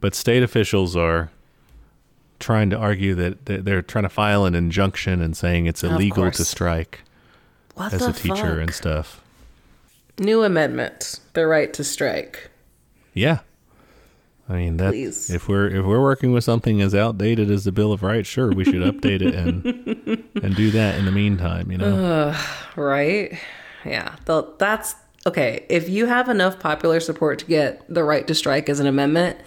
But state officials are trying to argue that that they're trying to file an injunction and saying it's illegal to strike What as a teacher fuck? and stuff. New amendment. The right to strike. Yeah. I mean that Please. if we're if we're working with something as outdated as the Bill of Rights, sure, we should update it and and do that in the meantime, you know. Right? Yeah. The, that's okay. If you have enough popular support to get the right to strike as an amendment,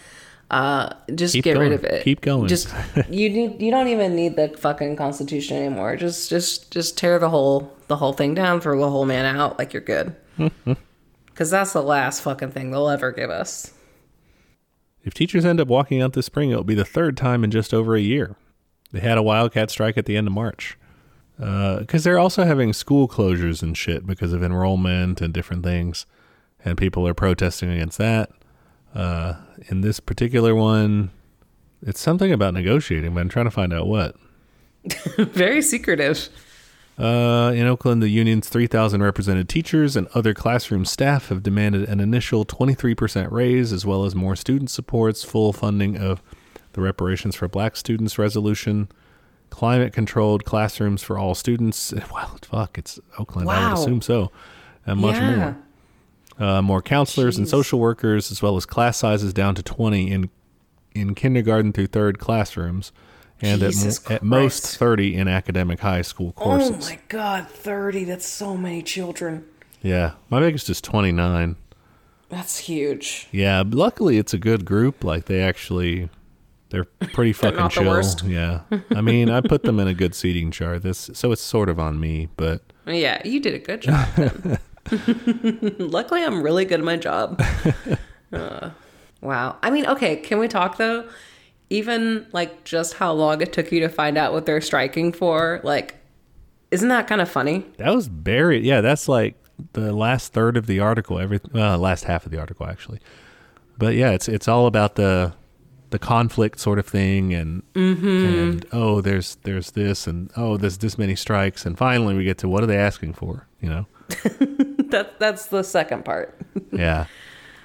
uh, just Keep get going. rid of it. Keep going. Just you need. You don't even need the fucking constitution anymore. Just, just, just tear the whole the whole thing down. Throw the whole man out. Like you're good. Because that's the last fucking thing they'll ever give us. If teachers end up walking out this spring, it'll be the third time in just over a year. They had a wildcat strike at the end of March. Because they're also having school closures and shit because of enrollment and different things. And people are protesting against that. Uh, in this particular one, it's something about negotiating, but I'm trying to find out what. Very secretive. Uh, in Oakland, the union's 3,000 represented teachers and other classroom staff have demanded an initial 23% raise, as well as more student supports, full funding of the reparations for black students resolution, climate controlled classrooms for all students. Well, fuck, it's Oakland. I would assume so. And much yeah. more. Uh, more counselors and social workers, as well as class sizes down to 20 in in kindergarten through third classrooms, and at, Jesus at most 30 in academic high school courses. Oh my god, thirty. That's so many children. Yeah, my biggest is 29. That's huge. Yeah, luckily it's a good group. Like they actually They're pretty fucking not the chill. Yeah. I mean, I put them in a good seating chart. This so it's sort of on me, but Yeah, you did a good job. Luckily, I'm really good at my job. Uh, wow. I mean, okay, can we talk though? Even like just how long it took you to find out what they're striking for, like, isn't that kind of funny? that was buried. Yeah, that's like the last third of the article. Every uh, last half of the article actually. But yeah, it's it's all about the the conflict sort of thing and and oh there's there's this and oh there's this many strikes and finally we get to what are they asking for you know That that's the second part. yeah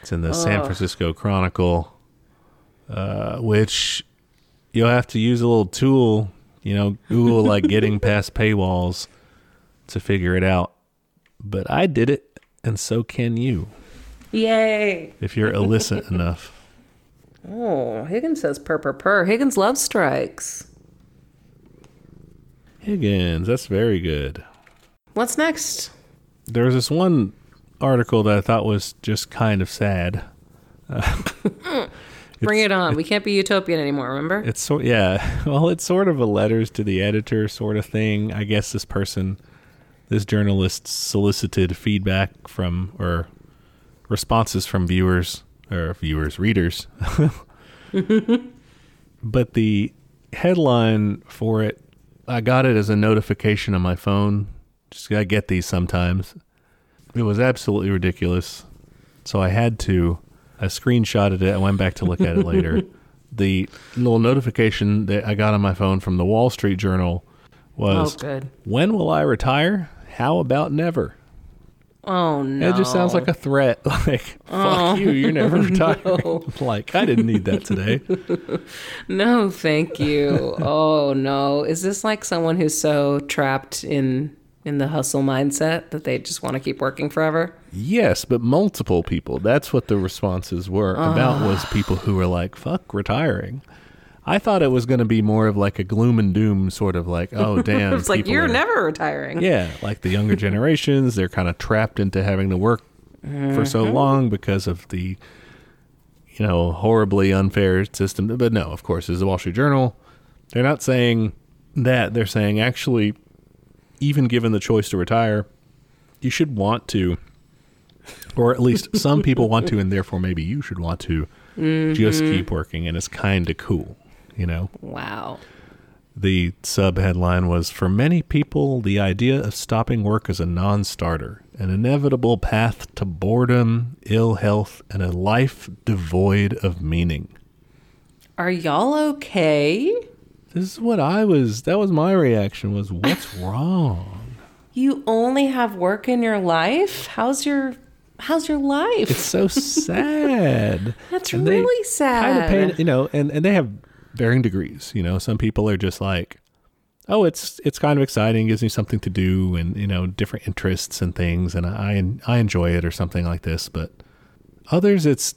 it's in the san francisco chronicle uh, which you'll have to use a little tool you know google like getting past paywalls to figure it out but i did it and so can you Yay! if you're illicit enough Oh, Higgins says purr purr purr. Higgins loves strikes. higgins that's very good What's next? there was this one article that i thought was just kind of sad Bring it on. we can't be utopian anymore. Remember? It's sort yeah. Well, it's sort of a letters to the editor sort of thing. I guess this person, this journalist, solicited feedback from or responses from viewers or viewers, readers. but the headline for it, I got it as a notification on my phone. Just I get these sometimes. It was absolutely ridiculous. So I had to. I screenshotted it. I went back to look at it later. The little notification that I got on my phone from the Wall Street Journal was, Oh, good. "When will I retire? How about never?" Oh no. It just sounds like a threat. Like, fuck oh, you, you're never retiring. like, I didn't need that today. No, thank you. oh no. Is this like someone who's so trapped in in the hustle mindset that they just want to keep working forever? Yes, but multiple people. That's what the responses were ah. about was people who were like, fuck retiring. I thought it was going to be more of like a gloom and doom sort of like, oh damn. It's like you're are- never retiring. Yeah, like the younger generations, they're kind of trapped into having to work for so uh-huh. long because of the you know, horribly unfair system. But no, of course, as the Wall Street Journal, they're not saying that. They're saying actually even given the choice to retire, you should want to or at least some people want to and therefore maybe you should want to just mm-hmm. keep working and it's kind of cool, you know. Wow. The sub headline was For many people, the idea of stopping work is a non starter, an inevitable path to boredom, ill health, and a life devoid of meaning. Are y'all okay? This is what I was, that was my reaction was, what's wrong? You only have work in your life? How's your how's your life? It's so sad. That's And really sad. Kind of pain, you know, and, and they have varying degrees. You know, some people are just like, oh, it's it's kind of exciting, gives me something to do, and you know, different interests and things, and I I enjoy it or something like this. But others, it's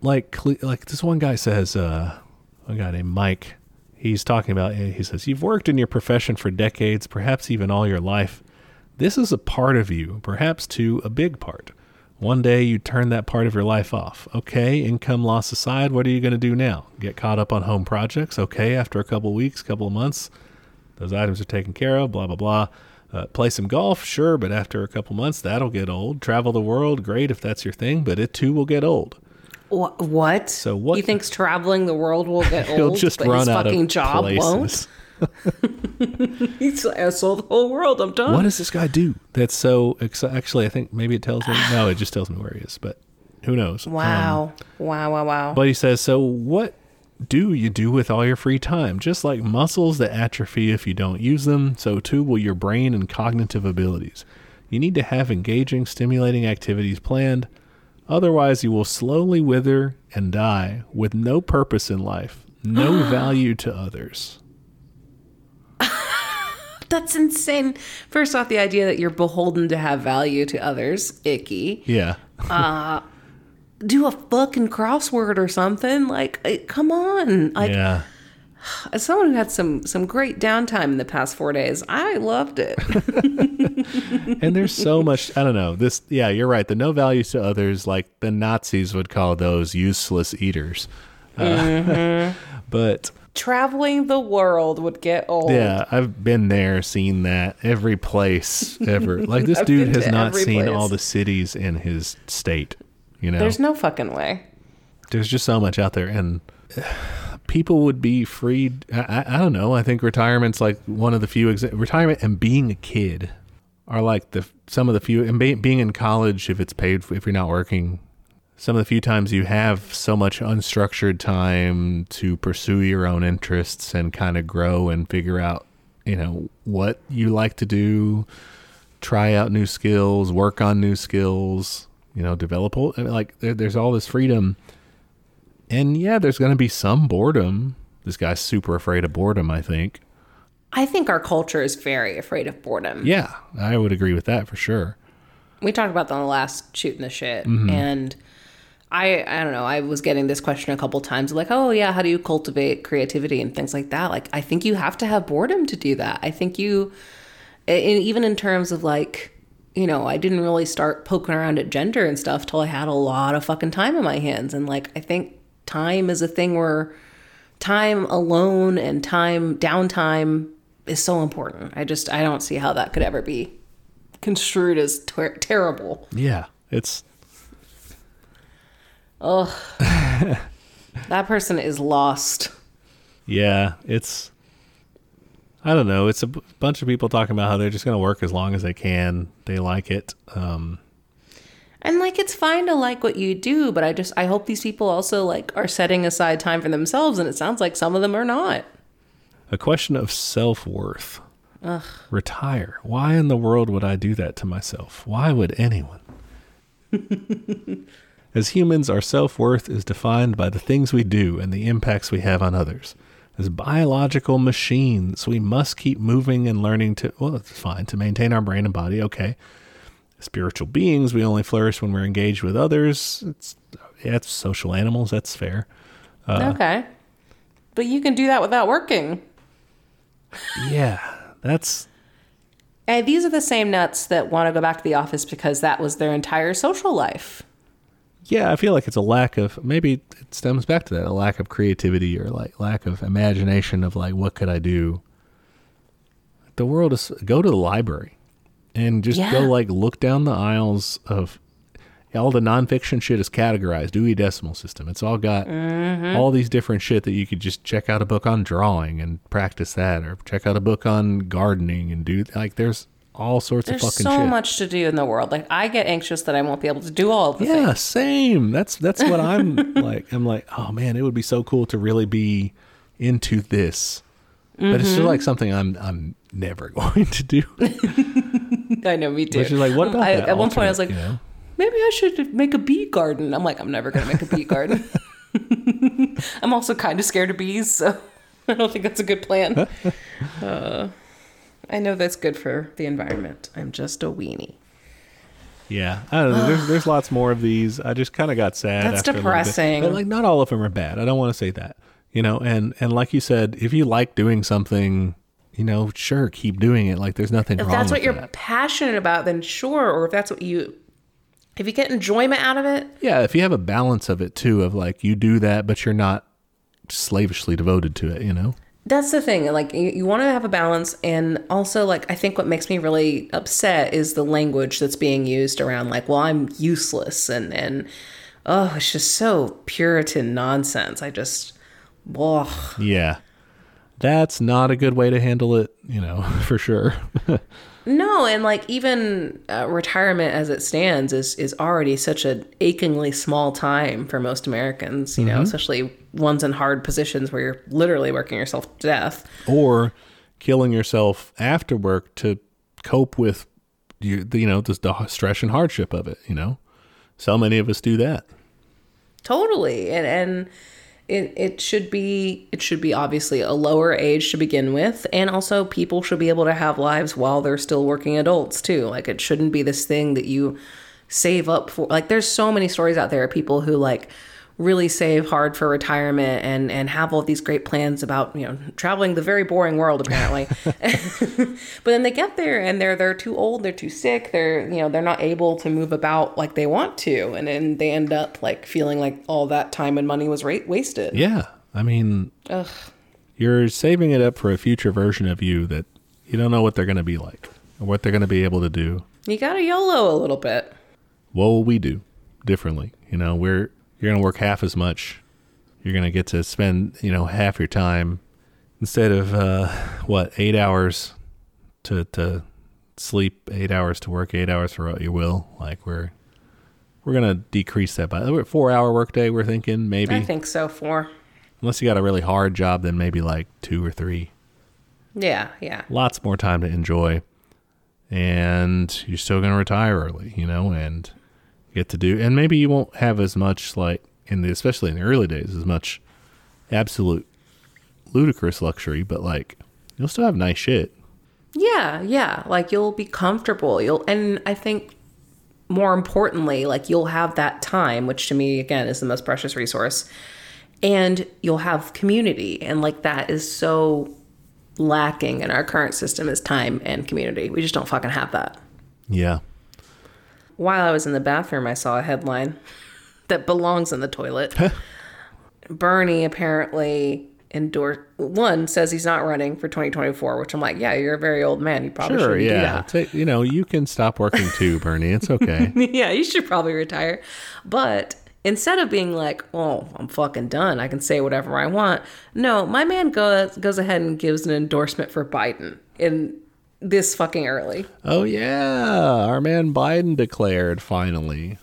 like like this one guy says, uh, a guy named Mike. He's talking about. He says, "You've worked in your profession for decades, perhaps even all your life. This is a part of you, perhaps too a big part." One day you turn that part of your life off. Okay, income loss aside, what are you going to do now? Get caught up on home projects? Okay, after a couple weeks, couple of months, those items are taken care of, blah, blah, blah. Uh, play some golf? Sure, but after a couple months, that'll get old. Travel the world? Great if that's your thing, but it too will get old. Wha- what? So what- He thinks traveling the world will get old, He'll just but run his out fucking of job places. won't. He's like, I sold the whole world. I'm done. What does this guy do? That's so. Ex- actually, I think maybe it tells me. No, it just tells me where he is, but who knows? Um, Wow. wow. Wow. Wow. But he says, so what do you do with all your free time? Just like muscles that atrophy if you don't use them, so too will your brain and cognitive abilities. You need to have engaging, stimulating activities planned. Otherwise, you will slowly wither and die with no purpose in life, no value to others. That's insane. First off, the idea that you're beholden to have value to others, icky. Yeah. Uh, do a fucking crossword or something. Like, come on. Like, yeah. As someone who had some some great downtime in the past four days, I loved it. and there's so much i don't know this yeah you're right the no value to others like the nazis would call those useless eaters Uh, but Traveling the world would get old. yeah, I've been there, seen that every place ever. Like this dude has not seen place. all the cities in his state. You know, There's no fucking way. there's just so much out there and people would be freed I, I, don't know. I think retirement's like one of the few exa- retirement and being a kid are like the some of the few and be, being in college if it's paid if you're not working some of the few times you have so much unstructured time to pursue your own interests and kind of grow and figure out you know what you like to do try out new skills work on new skills you know develop like there, there's all this freedom and yeah, there's going to be some boredom. This guy's super afraid of boredom, I think. I think our culture is very afraid of boredom. Yeah, I would agree with that for sure. we talked about that on the last shooting the shit Mm-hmm. and i i don't know i was getting this question a couple times like oh yeah how do you cultivate creativity and things like that like i think you have to have boredom to do that i think you and even in terms of like you know i didn't really start poking around at gender and stuff till i had a lot of fucking time in my hands and like i think time is a thing where time alone and time downtime is so important i just i don't see how that could ever be construed as ter- terrible Yeah, it's Ugh. That person is lost. yeah, it's I don't know. It's a b- bunch of people talking about how they're just going to work as long as they can. They like it. Um, And like it's fine to like what you do, but I just I hope these people also like are setting aside time for themselves and it sounds like some of them are not. a question of self worth. Ugh. Retire. Why in the world would I do that to myself? Why would anyone? As humans, our self worth is defined by the things we do and the impacts we have on others. As biological machines, we must keep moving and learning to, well, it's fine, to maintain our brain and body, okay. Spiritual beings, we only flourish when we're engaged with others. It's, yeah, it's social animals, that's fair. Uh, okay. But you can do that without working. Yeah, that's, And these are the same nuts that want to go back to the office because that was their entire social life. yeah, I feel like it's a lack of maybe it stems back to that a lack of creativity or like lack of imagination of like what could I do. The world is go to the library and just go like look down the aisles of all the nonfiction shit is categorized Dewey Decimal System. It's all got mm-hmm. all these different shit that you could just check out a book on drawing and practice that, or check out a book on gardening and do like there's all sorts There's of fucking There's so shit. much to do in the world. Like I get anxious that I won't be able to do all of the Yeah, things. same. That's that's what I'm like. I'm like, oh man, it would be so cool to really be into this. But it's just mm-hmm. like something I'm I'm never going to do. I know me too. Which is like, what about I, that At one point I was like, you know? maybe I should make a bee garden. I'm like, I'm never gonna make a bee garden. I'm also kind of scared of bees, so I don't think that's a good plan. uh, I know that's good for the environment. I'm just a weenie. Yeah, I don't know. There's there's lots more of these. I just kind of got sad. That's after a little bit. depressing. But like, not all of them are bad. I don't want to say that. You know, and and like you said, if you like doing something, you know, sure, keep doing it. Like, there's nothing If that's what you're that. passionate about, then sure. Or if that's what you, if you get enjoyment out of it, Yeah, if you have a balance of it too, of like you do that, but you're not slavishly devoted to it. You know. That's the thing. Like you, you want to have a balance, and also like I think what makes me really upset is the language that's being used around like, well, I'm useless, and and oh, it's just so Puritan nonsense. I just, ugh. Yeah. That's not a good way to handle it, you know, for sure. no, and like even uh, retirement as it stands is is already such an achingly small time for most Americans. You know, especially ones in hard positions where you're literally working yourself to death. or killing yourself after work to cope with you, you know, just the stress and hardship of it, you know. So many of us do that. totally and and it, it should be it should be obviously a lower age to begin with. And also people should be able to have lives while they're still working adults too. Like it shouldn't be this thing that you save up for like there's so many stories out there of people who like really save hard for retirement and and have all these great plans about you know traveling the very boring world apparently but then they get there and they're they're too old they're too sick they're you know they're not able to move about like they want to and then they end up like feeling like all that time and money was ra- wasted Yeah. I mean, Ugh. you're saving it up for a future version of you that you don't know what they're going to be like or what they're going to be able to do. you gotta yolo a little bit What will we do differently? You know, we're you're going to work half as much. You're going to get to spend, you know, half your time instead of uh what, 8 hours to to sleep, 8 hours to work, 8 hours for what you will. Like we're we're going to decrease that by 4-hour workday we're thinking maybe. i think so Four. Unless you got a really hard job then maybe like 2 or 3. yeah yeah lots more time to enjoy and you're still going to retire early you know and get to do and maybe you won't have as much like in the especially in the early days as much absolute ludicrous luxury but like you'll still have nice shit Yeah, yeah. Like you'll be comfortable. You'll and I think more importantly, like you'll have that time, which to me again is the most precious resource. And you'll have community and like that is so lacking in our current system is time and community. We just don't fucking have that. yeah While I was in the bathroom, I saw a headline that belongs in the toilet. Bernie apparently endorsed one says he's not running for 2024, which I'm like, yeah, you're a very old man. You probably sure shouldn't do yeah that. Ta- you know you can stop working too bernie it's okay yeah, you should probably retire. But instead of being like, "Oh, I'm fucking done. I can say whatever I want." No, my man goes goes ahead and gives an endorsement for Biden in this fucking early. oh yeah our man biden declared finally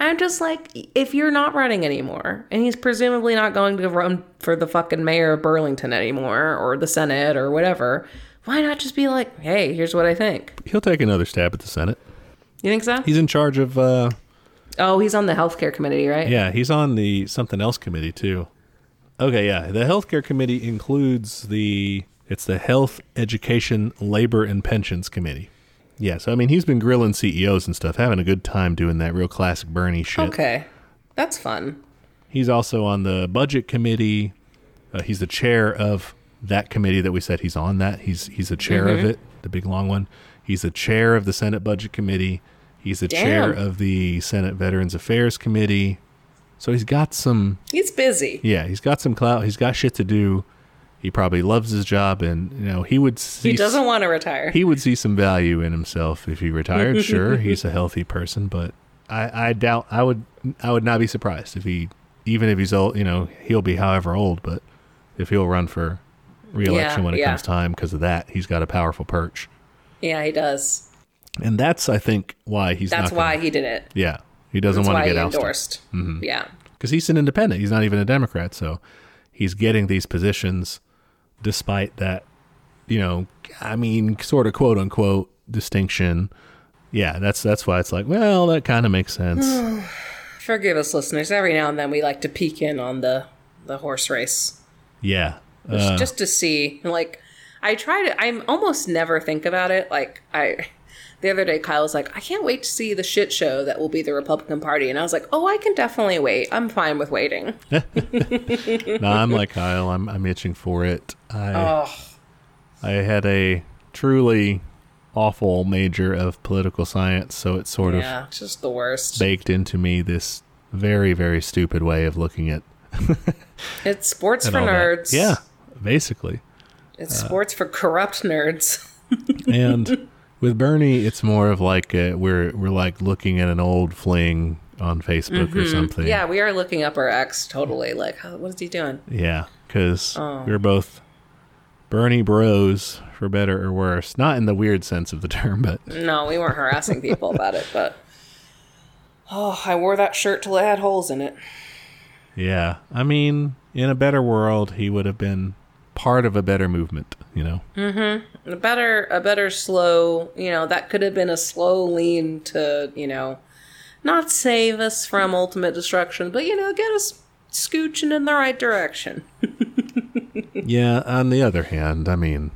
I'm just like, if you're not running anymore, and he's presumably not going to run for the fucking mayor of Burlington anymore, or the Senate, or whatever, why not just be like, "Hey, here's what I think." he'll take another stab at the senate You think so? he's in charge of uh Oh, he's on the healthcare committee, right? Yeah, he's on the something else committee too. Okay, yeah. The healthcare committee includes the it's the Health, Education, Labor and Pensions Committee. Yeah, so I mean he's been grilling CEOs and stuff, having a good time doing that real classic Bernie shit. Okay, that's fun. He's also on the budget committee. Uh, he's the chair of that committee that we said he's on. That he's he's the chair Mm-hmm. of it, the big long one. He's the chair of the Senate Budget Committee. He's the chair of the Senate Veterans Affairs Committee. So he's got some He's busy. yeah, he's got some clout. He's got shit to do. He probably loves his job, and you know he would see He doesn't want to retire. he would see some value in himself if he retired. sure, he's a healthy person, but I, I doubt I would I would not be surprised if he even if he's old. You know, he'll be however old, but if he'll run for reelection Yeah, when it yeah. comes time because of that, he's got a powerful perch, yeah, he does. and that's I think why he's That's why gonna, he did it. yeah he doesn't want to get endorsed. Mm-hmm. Yeah. because he's an independent. He's not even a Democrat, so he's getting these positions despite that, you know, I mean, sort of quote unquote distinction. Yeah, that's that's why it's like, well, that kind of makes sense. Forgive us, listeners. Every now and then we like to peek in on the the horse race yeah, just, uh, just to see. Like, I try to. I'm almost never think about it. Like, I. The other day, Kyle was like, "I can't wait to see the shit show that will be the Republican Party," and I was like, "Oh, I can definitely wait. I'm fine with waiting." no, I'm like Kyle. I'm I'm itching for it. I Oh, I had a truly awful major of political science, so it's sort yeah, it's just the worst. of baked into me this very very stupid way of looking at It's sports for all that. nerds. Yeah, basically. it's sports for corrupt nerds. and with Bernie, it's more of like uh we're we're like looking at an old fling on Facebook or something. Mm-hmm. Yeah, we are looking up our ex totally. Like, what is he doing? yeah, because Oh. we're both Bernie Bros for better or worse. Not in the weird sense of the term, but No, we weren't harassing people about it, but oh, I wore that shirt till it had holes in it. yeah. I mean, in a better world, he would have been part of a better movement. You know. A better, a better slow. You know, that could have been a slow lean to you know, not save us from ultimate destruction, but you know, get us scooching in the right direction. yeah. On the other hand, I mean,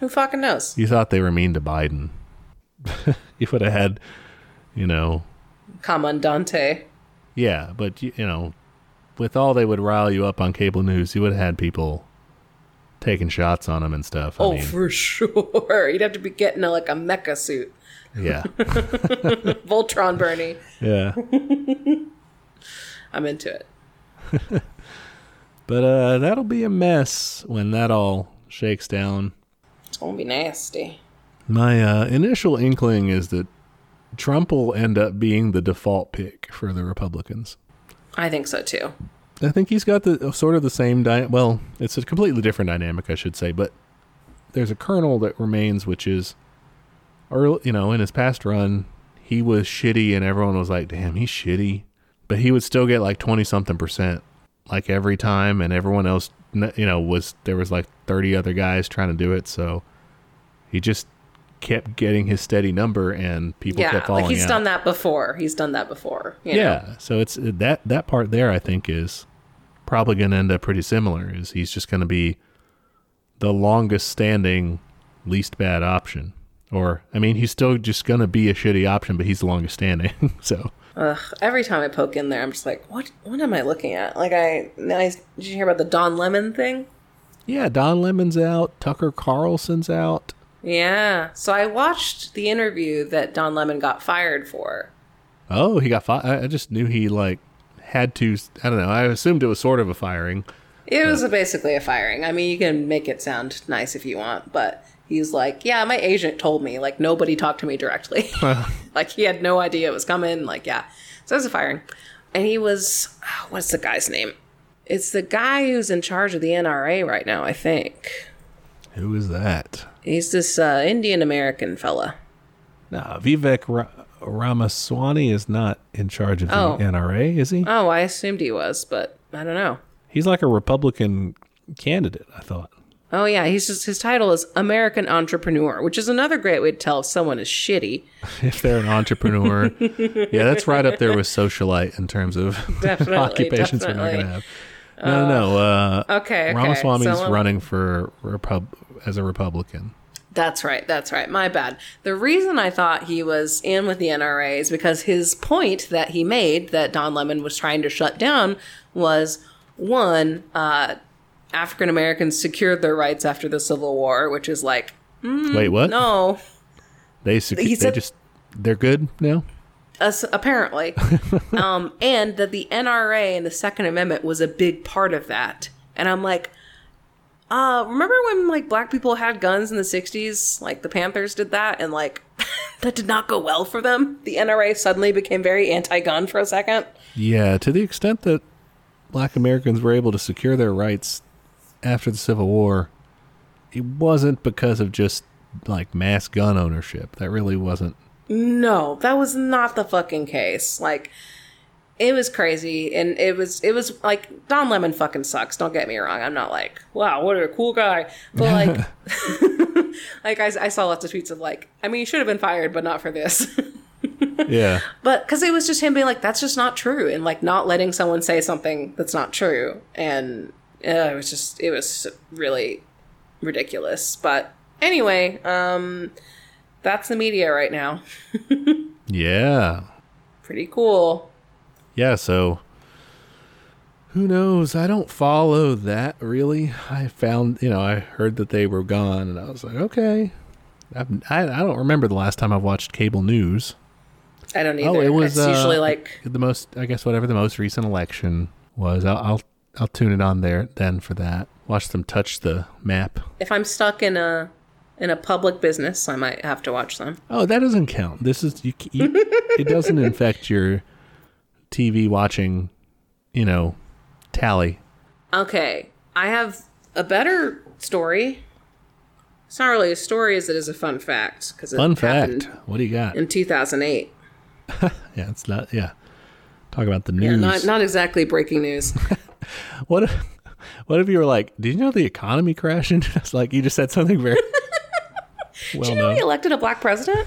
Who fucking knows? you thought they were mean to Biden. you would have had, you know, Commandante. Yeah, but you, you know, with all they would rile you up on cable news, you would have had people taking shots on them and stuff. I Oh, mean, for sure. You'd have to be getting a, like a mecha suit. yeah, Voltron Bernie. yeah. I'm into it. But uh, that'll be a mess when that all shakes down. It's gonna be nasty. My uh, initial inkling is that Trump will end up being the default pick for the Republicans. I think so too. I think he's got the sort of the same dy- well, it's a completely different dynamic, I should say, but there's a kernel that remains, which is, early, you know, in his past run, he was shitty, and everyone was like, "Damn, he's shitty," but he would still get like twenty something percent, like every time, and everyone else, you know, was there was like thirty other guys trying to do it, so he just kept getting his steady number, and people yeah, kept falling like he's out. done that before. He's done that before. you know? Yeah, so it's that that part there. I think is probably going to end up pretty similar. Is he's just going to be the longest standing, least bad option, or I mean, he's still just going to be a shitty option, but he's the longest standing. so Ugh, every time I poke in there, I'm just like, what? What am I looking at? Like, I, I did you hear about the Don Lemon thing? yeah, Don Lemon's out, Tucker Carlson's out. Yeah. So I watched the interview that Don Lemon got fired for. Oh, he got fired. I I just knew he like had to. I don't know. I assumed it was sort of a firing. It was basically a firing. I mean, you can make it sound nice if you want, but he's like, yeah, my agent told me. Like, nobody talked to me directly. like, he had no idea it was coming. Like, yeah. So it was a firing. And he was, what's the guy's name? It's the guy who's in charge of the NRA right now, I think. Who is that? He's this uh, Indian American fella. No, Vivek Ra- Ramaswamy is not in charge of the Oh. NRA, is he? Oh, I assumed he was, but I don't know. He's like a Republican candidate, I thought. Oh yeah, he's just his title is American Entrepreneur, which is another great way to tell if someone is shitty. If they're an entrepreneur. yeah, that's right up there with socialite in terms of Definitely, occupations we're not definitely. going to have. No, no, no. Uh, Okay, okay. Ramaswamy's so let- running for Repub- as a Republican. That's right. That's right. My bad. The reason I thought he was in with the NRA is because his point that he made that Don Lemon was trying to shut down was one, uh, African Americans secured their rights after the Civil War, which is like, Wait, what? no, They, sec- He they just, they're good now? us apparently, um, and that the NRA and the Second Amendment was a big part of that. And I'm like, uh, remember when like black people had guns in the '60s? Like the Panthers did that, and like that did not go well for them. The NRA suddenly became very anti-gun for a second. Yeah, to the extent that black Americans were able to secure their rights after the Civil War, it wasn't because of just like mass gun ownership. That really wasn't. No, that was not the fucking case. Like it was crazy and it was it was like Don Lemon fucking sucks, don't get me wrong. I'm not like, wow, what a cool guy. But like like I, I saw lots of tweets of like, I mean, you should have been fired, but not for this. Yeah. but because it was just him being like, that's just not true, and like not letting someone say something that's not true, and uh, it was just it was really ridiculous. But anyway, um, that's the media right now. Yeah. Pretty cool. Yeah, so who knows? I don't follow that really. I found, you know, I heard that they were gone and I was like, okay. I, I don't remember the last time I've watched cable news. I don't either. Oh, it was it's uh, usually like the most, I guess, whatever the most recent election was. I'll, I'll, I'll tune it on there then for that. Watch them touch the map. if I'm stuck in a in a public business, I might have to watch them. Oh, that doesn't count. This is you. you it doesn't infect your TV watching, you know, tally. Okay, I have a better story. It's not really a story as it is a fun fact because it Fun fact. What do you got? in 2008. Yeah, it's not. Yeah, talk about the Yeah, news. not not exactly breaking news. what? If, what if you were like, "Did you know the economy crashing?" it's like you just said something very well Do you know known. we elected a black president?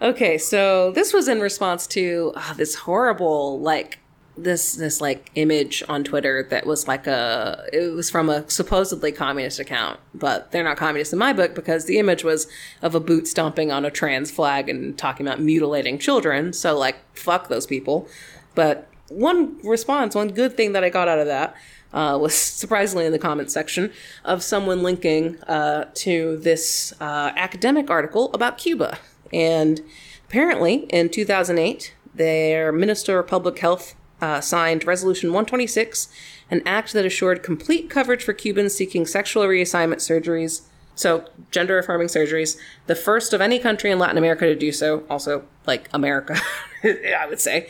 Okay, so this was in response to ah, this horrible like this this like image on Twitter that was like a it was from a supposedly communist account, but they're not communist in my book because the image was of a boot stomping on a trans flag and talking about mutilating children. So, like, fuck those people. But one response, one good thing that I got out of that uh, was surprisingly in the comments section of someone linking uh, to this uh, academic article about Cuba. And apparently, in 2008, their Minister of Public Health uh, signed Resolution 126, an act that assured complete coverage for Cubans seeking sexual reassignment surgeries. So, gender affirming surgeries, the first of any country in Latin America to do so, also like America, I would say.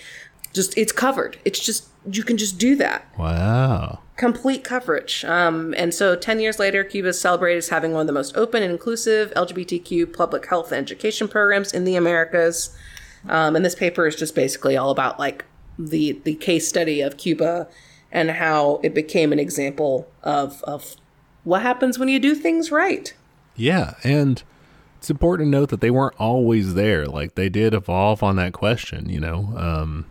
Just, it's covered. It's just, you can just do that Wow. Complete coverage. Um, and so 10 years later, Cuba is celebrated as having one of the most open and inclusive LGBTQ public health and education programs in the Americas. Um, and this paper is just basically all about like the, the case study of Cuba and how it became an example of, of what happens when you do things right. Yeah, and it's important to note that they weren't always there. Like they did evolve on that question, you know. Um,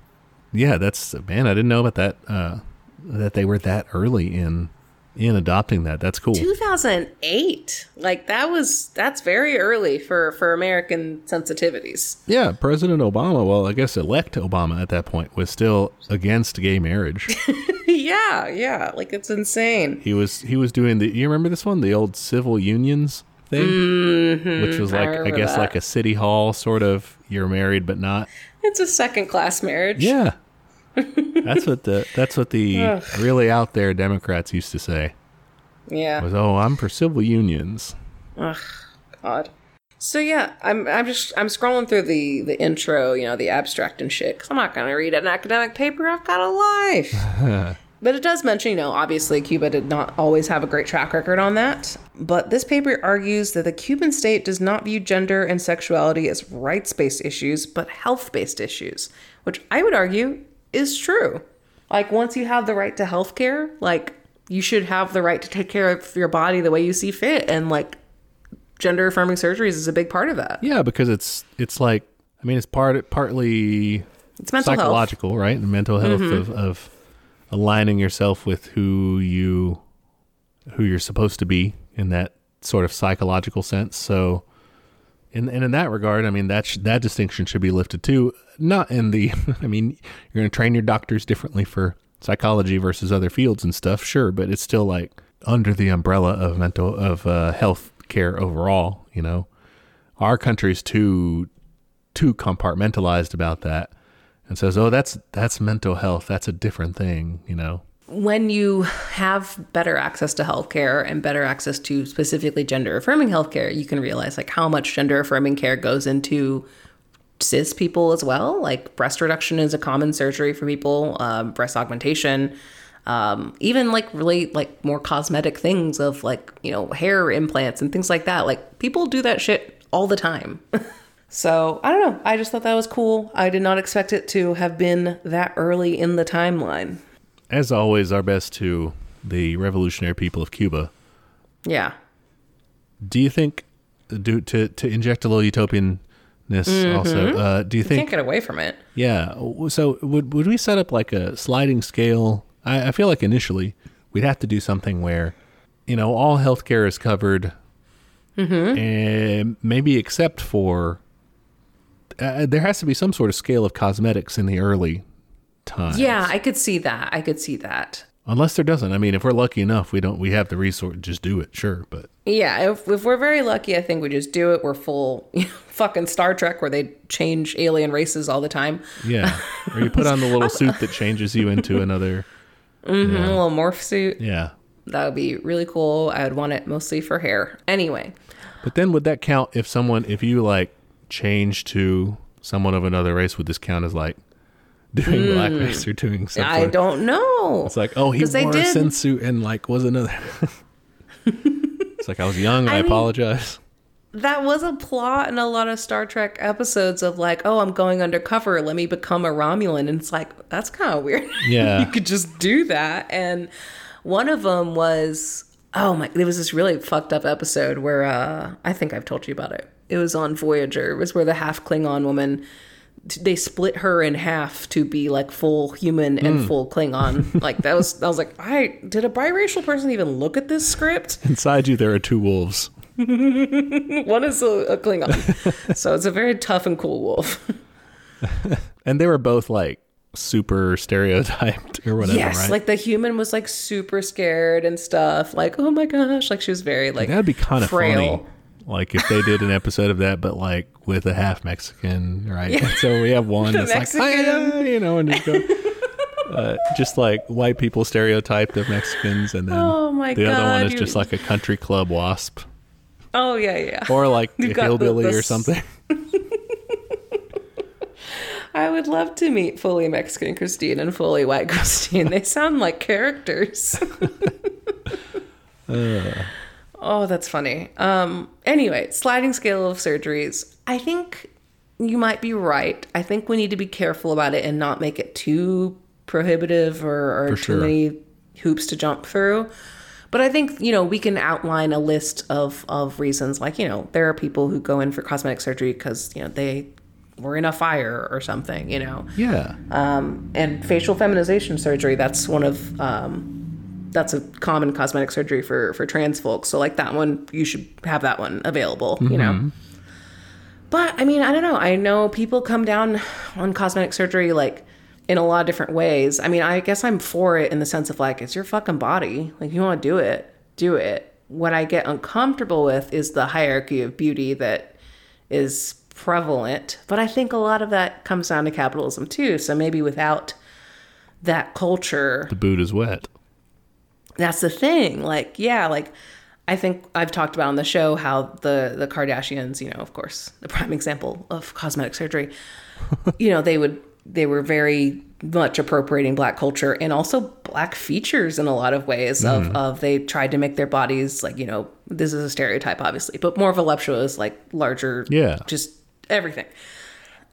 yeah, that's man, I didn't know about that. Uh, that they were that early in in adopting that. That's cool. 2008. Like that was, that's very early for, for American sensitivities. Yeah, President Obama. Well, I guess elect Obama at that point was still against gay marriage. yeah. Yeah. Like it's insane. he was he was doing the. You remember this one, the old civil unions thing, mm-hmm, which was like I, remember guess that. like a city hall sort of. You're married but not. It's a second class marriage. Yeah. that's what the that's what the really out there Democrats used to say. Yeah. Was oh, I'm for civil unions. Ugh, God. So yeah, I'm I'm just I'm scrolling through the the intro, you know, the abstract and shit. Cause I'm not gonna read an academic paper. I've got a life. but it does mention, you know, obviously Cuba did not always have a great track record on that. But this paper argues that the Cuban state does not view gender and sexuality as rights based issues, but health based issues, which I would argue is true. Like once you have the right to health care, like you should have the right to take care of your body the way you see fit and like gender affirming surgeries is a big part of that. Yeah, because it's it's like I mean it's part partly It's mental health. Mm-hmm. psychological, right? And mental health of, of aligning yourself with who you who you're supposed to be in that sort of psychological sense. So, in and in that regard, I mean that sh- that distinction should be lifted too. Not in the, I mean, you're going to train your doctors differently for psychology versus other fields and stuff, sure, but it's still like under the umbrella of mental of uh, health care overall. You know, our country's too too compartmentalized about that and says, "Oh, that's that's mental health. That's a different thing." You know. When you have better access to healthcare and better access to specifically gender affirming healthcare, you can realize like how much gender affirming care goes into cis people as well. Like breast reduction is a common surgery for people, um, breast augmentation, um, even like really like more cosmetic things of like, you know, hair implants and things like that. Like people do that shit all the time. so I don't know. I just thought that was cool. I did not expect it to have been that early in the timeline. As always, our best to the revolutionary people of Cuba. Yeah. Do you think, do to to inject a little utopianness also? Uh, do you think Can't get away from it. Yeah. So would would we set up like a sliding scale? I, I feel like initially we'd have to do something where, you know, all healthcare is covered, and maybe except for. Uh, there has to be some sort of scale of cosmetics in the early times. Yeah, I could see that. I could see that. Unless there doesn't. I mean, if we're lucky enough, we don't. We have the resource. Just do it, sure. But Yeah, if, if we're very lucky, I think we just do it. We're full you know, fucking Star Trek where they change alien races all the time. yeah, or you put on the little suit that changes you into another. Mm-hmm, A little morph suit. Yeah, That would be really cool. I would want it mostly for hair. Anyway, but then would that count if someone, if you like change to someone of another race, would this count as like doing blackface or doing something? I don't know. It's like, oh, he wore a did- sensu and like was another. it's like I was young. I, I mean- apologize. That was a plot in a lot of Star Trek episodes of like, oh, I'm going undercover. Let me become a Romulan. And it's like, that's kind of weird. Yeah. you could just do that. And one of them was, oh my, there was this really fucked up episode where uh, I think I've told you about it. It was on Voyager. It was where the half Klingon woman they split her in half to be like full human and mm. full Klingon. like that was I was like, I did a biracial person even look at this script? Inside you, there are two wolves. One is a, a Klingon, so it's a very tough and cool wolf. And they were both like super stereotyped or whatever, yes, right? like the human was like super scared and stuff. Like oh my gosh, like she was very like That'd be kind of frail. funny. Like if they did an episode of that, but like with a half Mexican, right? So we have one that's like, "Ah," you know, and just go, uh, just like white people stereotyped of Mexicans, and then Oh my the other one is you- just like a country club wasp, Oh yeah, yeah. or like a got the- hillbilly or something. I would love to meet fully Mexican Christine and fully white Christine. They sound like characters. Oh, that's funny. Um, anyway, sliding scale of surgeries. I think you might be right. I think we need to be careful about it and not make it too prohibitive or, or too sure. many hoops to jump through. But I think, you know, we can outline a list of, of reasons. Like, you know, there are people who go in for cosmetic surgery because, you know, they were in a fire or something, you know Yeah, and facial feminization surgery that's one of um, that's a common cosmetic surgery for for trans folks. So like that one you should have that one available you mm-hmm. know? But i mean i don't know. I know people come down on cosmetic surgery like in a lot of different ways. I mean i guess i'm for it in the sense of like it's your fucking body. Like you want to do it do it. What i get uncomfortable with is the hierarchy of beauty that is prevalent. But I think a lot of that comes down to capitalism too. So maybe without that culture, the boot is wet. That's the thing. Like, yeah, like I think I've talked about on the show how the the Kardashians, you know, of course, the prime example of cosmetic surgery. you know, they would they were very much appropriating black culture and also black features in a lot of ways of, of they tried to make their bodies like you know this is a stereotype obviously but more voluptuous like larger Yeah. just everything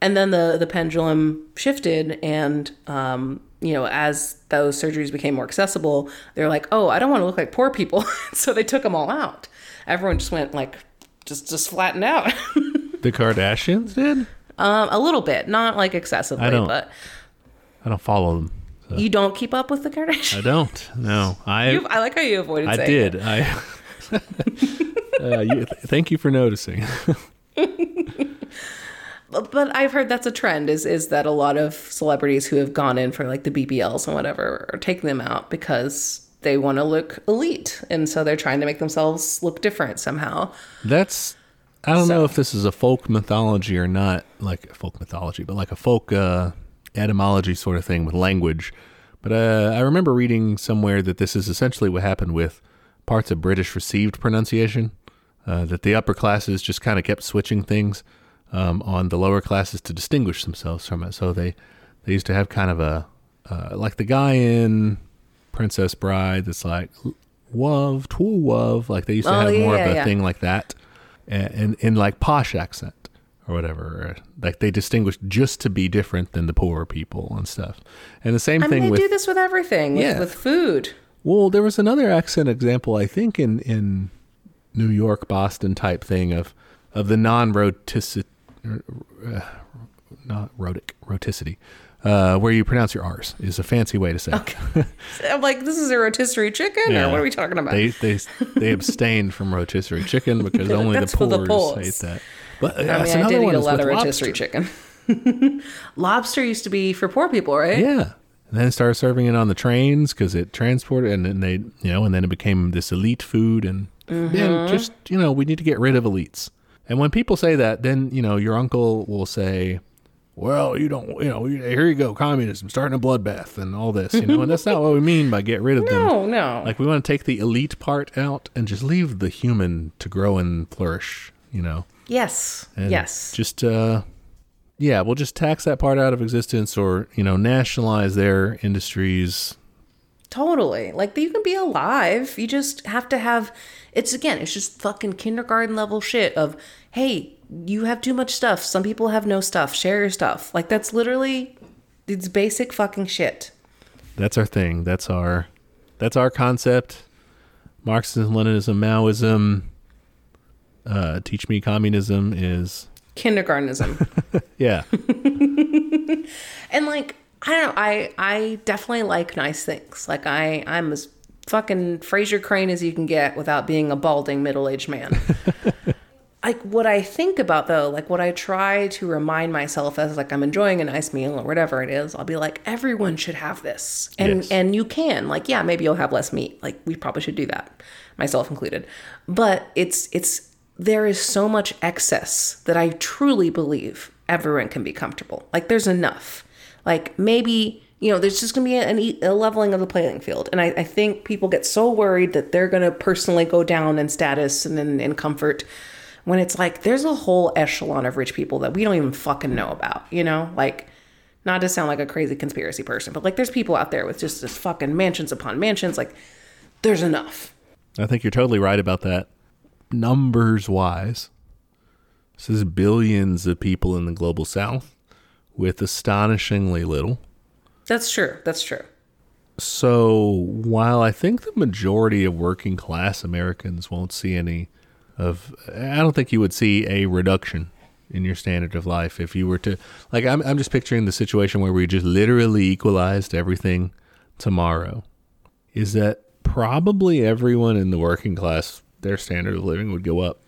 and then the the pendulum shifted and um you know as those surgeries became more accessible they're like oh i don't want to look like poor people so they took them all out everyone just went like just just flattened out The Kardashians did. um a little bit not like excessively I don't- but I don't follow them. you don't keep up with the kardashians I don't. No, I You- i like how you avoided I did. it. I. uh, you, thank you for noticing. But- i've heard that's a trend is is that a lot of celebrities who have gone in for like the bbls and whatever are taking them out because they want to look elite and so they're trying to make themselves look different somehow That's I don't So- know if this is a folk mythology or not, like folk mythology, but like a folk uh, etymology sort of thing with language. But uh, I remember reading somewhere that this is essentially what happened with parts of British received pronunciation. Uh, that the upper classes just kind of kept switching things um, on the lower classes to distinguish themselves from it. So they they used to have kind of a uh, like the guy in Princess Bride that's like wov twoo wov like they used to Oh, have more yeah, of a yeah. thing like that and in, like posh accent or whatever like they distinguished just to be different than the poorer people and stuff and the same I thing mean, they with do this with everything, with, with food. well, there was another accent example, I think, in in New York, Boston type thing of of the non rhoticity, uh, not rhotic rhoticity, uh, where you pronounce your R's is a fancy way to say. it. I'm like, this is a rotisserie chicken, Yeah. or what are we talking about? They they they abstained from rotisserie chicken because only the poors poors. that. But uh, I mean, I did eat a lot of lobster. chicken. Lobster used to be for poor people, right? Yeah. And then started serving it on the trains because it transported, and then they, you know, and then it became this elite food. And Mm-hmm. then just, you know, we need to get rid of elites. And when people say that, then, you know, your uncle will say, well, you don't, you know, here you go, communism, starting a bloodbath and all this, you know, and that's not what we mean by get rid of them. No, no. Like, we want to take the elite part out and just leave the human to grow and flourish, you know. yes, And yes. Just uh yeah, we'll just tax that part out of existence or, you know, nationalize their industries. Totally. Like you can be alive. You just have to have it's again, it's just fucking kindergarten level shit of, hey, you have too much stuff. Some people have no stuff. Share your stuff. Like that's literally it's basic fucking shit. That's our thing. That's our that's our concept. Marxism, Leninism, Maoism, uh, teach me communism is kindergartenism. Yeah. and like I don't know, I I definitely like nice things. Like I I'm as fucking Frasier Crane as you can get without being a balding middle-aged man. like what I think about though, like what I try to remind myself as like I'm enjoying a nice meal or whatever it is, I'll be like everyone should have this. And Yes. and you can. Like yeah, maybe you'll have less meat. Like we probably should do that, myself included. But it's it's there is so much excess that I truly believe everyone can be comfortable. Like there's enough. Like maybe you know, there's just gonna be an, e- a leveling of the playing field, and I, I think people get so worried that they're gonna personally go down in status and in, in comfort, when it's like there's a whole echelon of rich people that we don't even fucking know about. You know, like not to sound like a crazy conspiracy person, but like there's people out there with just this fucking mansions upon mansions. Like there's enough. I think you're totally right about that. Numbers wise, this is billions of people in the global south with astonishingly little. That's true. That's true. So while I think the majority of working class Americans won't see any of, I don't think you would see a reduction in your standard of life if you were to, like, I'm, I'm just picturing the situation where we just literally equalized everything tomorrow. Is that probably everyone in the working class, their standard of living would go up.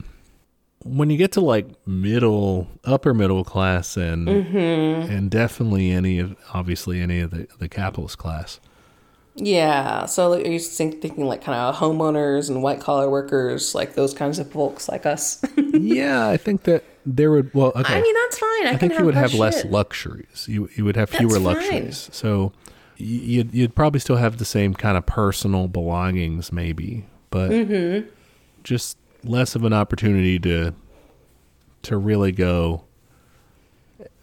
When you get to like middle, upper middle class, and mm-hmm. and definitely any of obviously any of the the capitalist class, Yeah. So are you think, thinking like kind of homeowners and white collar workers, like those kinds of folks like us? yeah, I think that there would. Well, okay. I mean, that's fine. I, I can think have you would that have less luxuries. You you would have fewer fine. luxuries. So you'd you'd probably still have the same kind of personal belongings, maybe, but Mm-hmm. just less of an opportunity to to really go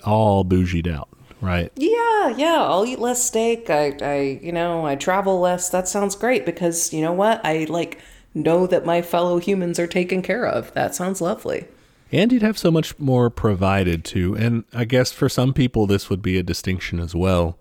all bougied out, right? Yeah, yeah. I'll eat less steak. I, I, you know, I travel less. That sounds great because you know what? I like know that my fellow humans are taken care of. That sounds lovely. And you'd have so much more provided too. And I guess for some people, this would be a distinction as well.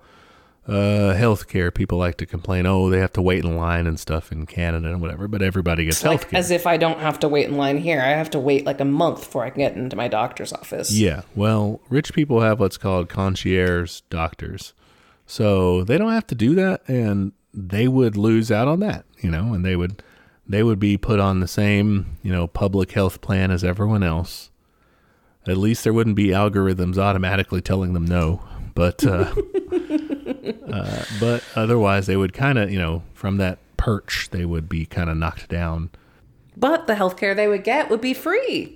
Uh, healthcare, people like to complain, oh, they have to wait in line and stuff in Canada and whatever, but everybody gets Like healthcare. as if I don't have to wait in line here. I have to wait like a month before I can get into my doctor's office. yeah. Well, rich people have what's called concierge doctors. So they don't have to do that and they would lose out on that, you know, and they would they would be put on the same, you know, public health plan as everyone else. At least there wouldn't be algorithms automatically telling them no. But uh, uh, but otherwise they would kind of, you know, from that perch they would be kind of knocked down. But the healthcare they would get would be free.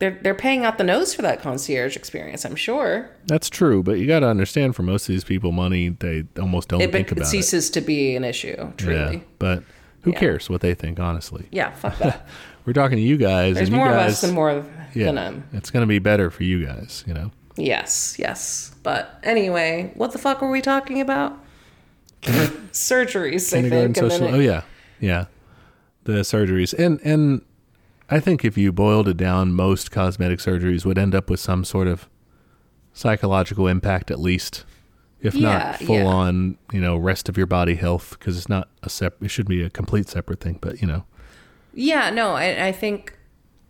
They're they're paying out the nose for that concierge experience. I'm sure. That's true, but you got to understand for most of these people money they almost don't It, think it about it. ceases to be an issue. Truly. Yeah, but who Yeah. cares what they think? Honestly, Yeah. fuck that. we're talking to you guys, There's and you more of us than more of yeah, than them. it's going to be better for you guys. You know, Yes, yes. But anyway, what the fuck were we talking about? Surgeries, I think. and social. Oh yeah, yeah, the surgeries, and and I think if you boiled it down, most cosmetic surgeries would end up with some sort of psychological impact, at least, if Yeah, not full yeah. on, you know, rest of your body health, because it's not a sep. It should be a complete separate thing, but you know. Yeah, no, I, I think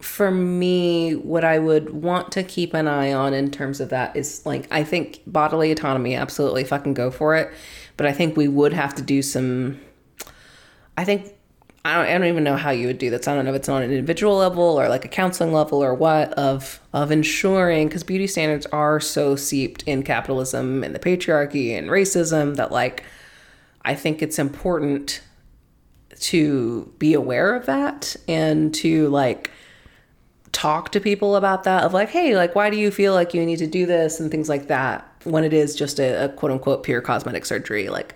for me, what I would want to keep an eye on in terms of that is like, I think bodily autonomy, absolutely fucking go for it. But I think we would have to do some, I think, I don't, I don't even know how you would do this. I don't know if it's on an individual level or like a counseling level or what of, of ensuring, because beauty standards are so seeped in capitalism and the patriarchy and racism that like, I think it's important to be aware of that and to like talk to people about that of like hey like why do you feel like you need to do this and things like that when it is just a, a quote unquote pure cosmetic surgery? Like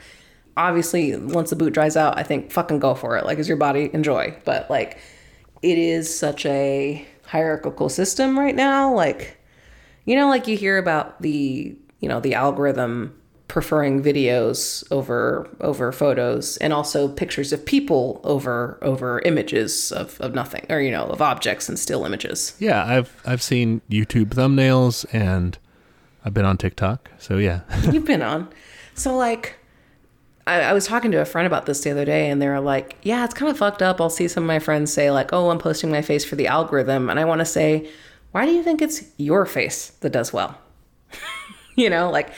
obviously once the boot dries out i think fucking go for it. Like is your body enjoy. But like it is such a hierarchical system right now. Like you know like you hear about the you know the algorithm preferring videos over over photos and also pictures of people over over images of, of nothing or you know of objects and still images Yeah, I've I've seen YouTube thumbnails and I've been on TikTok. So yeah. you've been on so like I, I was talking to a friend about this the other day and they were like yeah it's kind of fucked up i'll see some of my friends say like oh i'm posting my face for the algorithm and i want to say why do you think it's your face that does well? you know, like,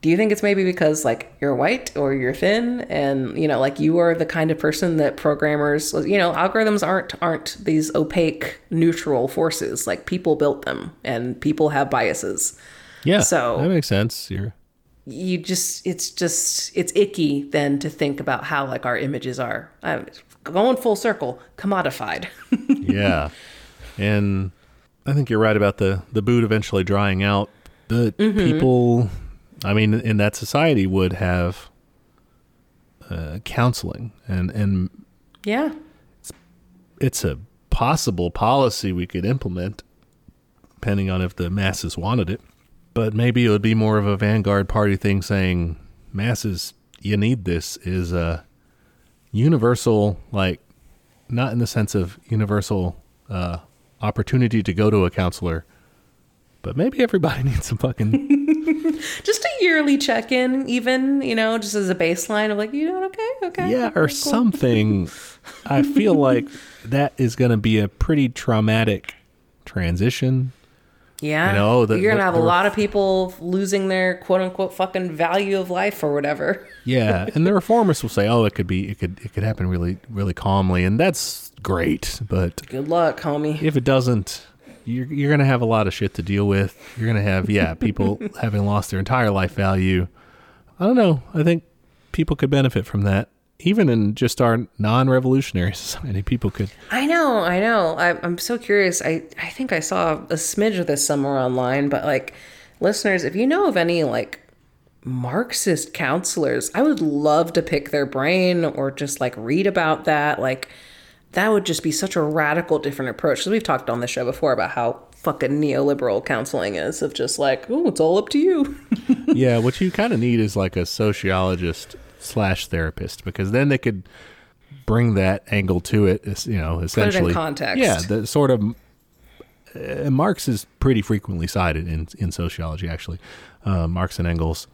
do you think it's maybe because like you're white or you're thin and you know like you are the kind of person that programmers you know algorithms aren't aren't these opaque neutral forces like people built them and people have biases Yeah. So- that makes sense. You're you just it's just it's icky then to think about how like our images are uh, going full circle commodified yeah. And I think you're right about the the boot eventually drying out. But Mm-hmm. people, I mean, in that society would have uh, counseling, and and yeah it's a possible policy we could implement, depending on if the masses wanted it. But maybe it would be more of a vanguard party thing, saying, "Masses, you need this." Is a universal, like, not in the sense of universal uh, opportunity to go to a counselor, but maybe everybody needs some fucking just yearly check-in even you know just as a baseline of like you doing okay okay yeah or Cool. something. I feel like that is going to be a pretty traumatic transition. yeah you know, the- you're gonna have the a lot of people losing their quote-unquote fucking value of life or whatever Yeah, and the reformists will say, "Oh, it could be, it could, it could happen really, really calmly," and that's great. But good luck homie if it doesn't, you're you're gonna have a lot of shit to deal with. You're gonna have, yeah, people having lost their entire life value. I don't know. I think people could benefit from that, even in just our non-revolutionary society. People could. I know, I know. I, I'm so curious. I, I think I saw a smidge of this somewhere online, but like, listeners, if you know of any like Marxist counselors, I would love to pick their brain or just like read about that. Like, that would just be such a radical different approach. Because we've talked on the show before about how fucking neoliberal counseling is of just like, oh, it's all up to you. yeah, what you kind of need is like a sociologist slash therapist because then they could bring that angle to it. You know, essentially context. Yeah, the sort of uh, Marx is pretty frequently cited in in sociology, actually, uh, Marx and Engels,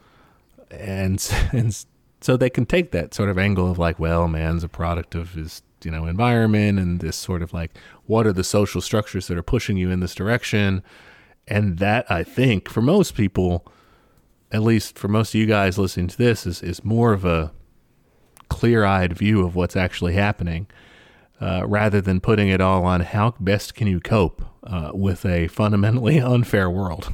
and and so they can take that sort of angle of like, well, man's a product of his you know environment, and this sort of like, what are the social structures that are pushing you in this direction, and that I think for most people at least for most of you guys listening to this, is, is more of a clear eyed view of what's actually happening uh, rather than putting it all on how best can you cope uh, with a fundamentally unfair world.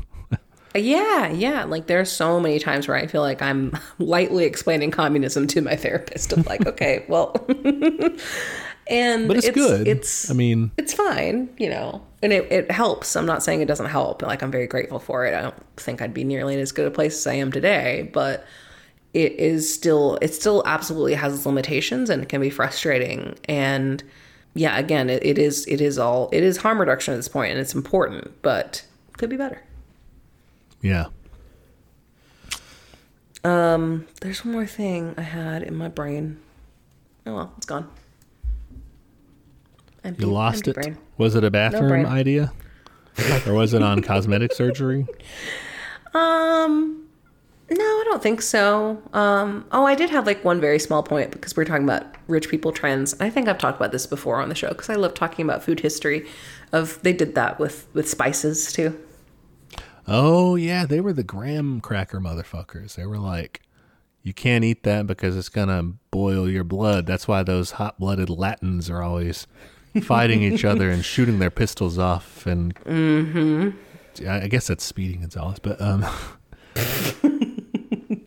Yeah, yeah. Like there's so many times where I feel like I'm lightly explaining communism to my therapist. of like, okay, well, and But it's, good. It's I mean, it's fine, you know, and it, it helps. I'm not saying it doesn't help. Like I'm very grateful for it. I don't think I'd be nearly in as good a place as I am today, but it is still it still absolutely has its limitations and it can be frustrating. And yeah, again, it, it is it is all it is harm reduction at this point, and it's important, but could be better. Yeah. Um, there's one more thing I had in my brain. Oh well, it's gone. Empty, You lost it. brain. Was it a bathroom brain. idea? or was it on cosmetic surgery? Um, no, I don't think so. Um, oh, I did have like one very small point because we're talking about rich people trends. I think I've talked about this before on the show because I love talking about food history. Of they did that with with spices too. Oh, yeah. They were the graham cracker motherfuckers. They were like, you can't eat that because it's going to boil your blood. That's why those hot blooded Latins are always fighting each other and shooting their pistols off. And mm-hmm. I I guess that's Speedy Gonzales, but um,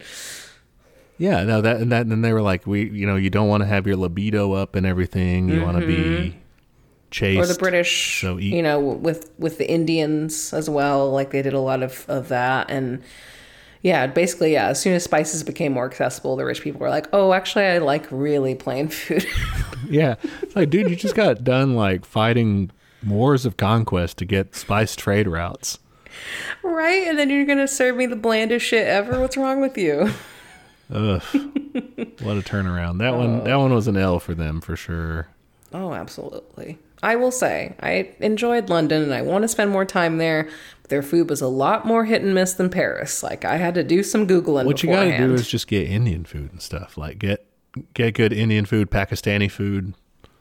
yeah, no, that and that, and then they were like, we, you know, you don't want to have your libido up and everything. You want to be chaste. Or the British, So eat- you know, with with the Indians as well. Like they did a lot of of that and. Yeah, basically, yeah. As soon as spices became more accessible, the rich people were like, "Oh, actually, I like really plain food." Yeah. It's like, dude, you just got done like fighting wars of conquest to get spice trade routes. Right? And then you're going to serve me the blandest shit ever? What's wrong with you? Ugh. what a turnaround. That one that one was an L for them for sure. Oh, absolutely. I will say, I enjoyed London and I want to spend more time there. But their food was a lot more hit and miss than Paris. Like, I had to do some Googling What you got to do is just get Indian food and stuff. Like get get good Indian food, Pakistani food.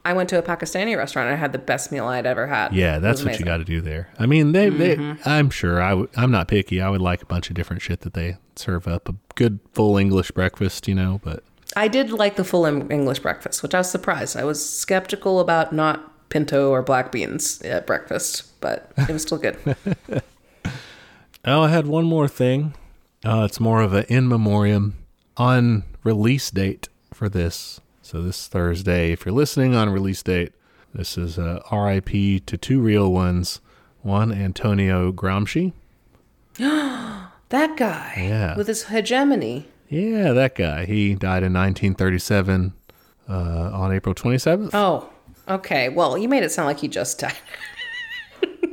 I went to a Pakistani restaurant. and I had the best meal I'd ever had. Yeah, that's what you got to do there. I mean, they, they Mm-hmm. I'm sure I w- I'm not picky. I would like a bunch of different shit that they serve up. A good full English breakfast, you know, but I did like the full English breakfast, which I was surprised. I was skeptical about not pinto or black beans at breakfast, but it was still good. Oh, I had one more thing. Uh, it's more of an in memoriam on release date for this. So this Thursday, if you're listening on release date, this is uh, R.I.P. to two real ones. One, Antonio Gramsci. that guy Yeah. with his hegemony. Yeah, that guy. He died in 1937 uh, on April 27th. Oh, okay. Well, you made it sound like he just died.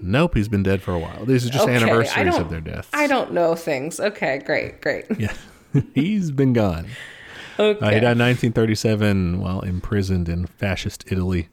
Nope, he's been dead for a while. These are just Okay, anniversaries of their deaths. I don't know things. Okay, great, great. Yeah, he's been gone. Okay. Uh, he died in 1937 while imprisoned in fascist Italy.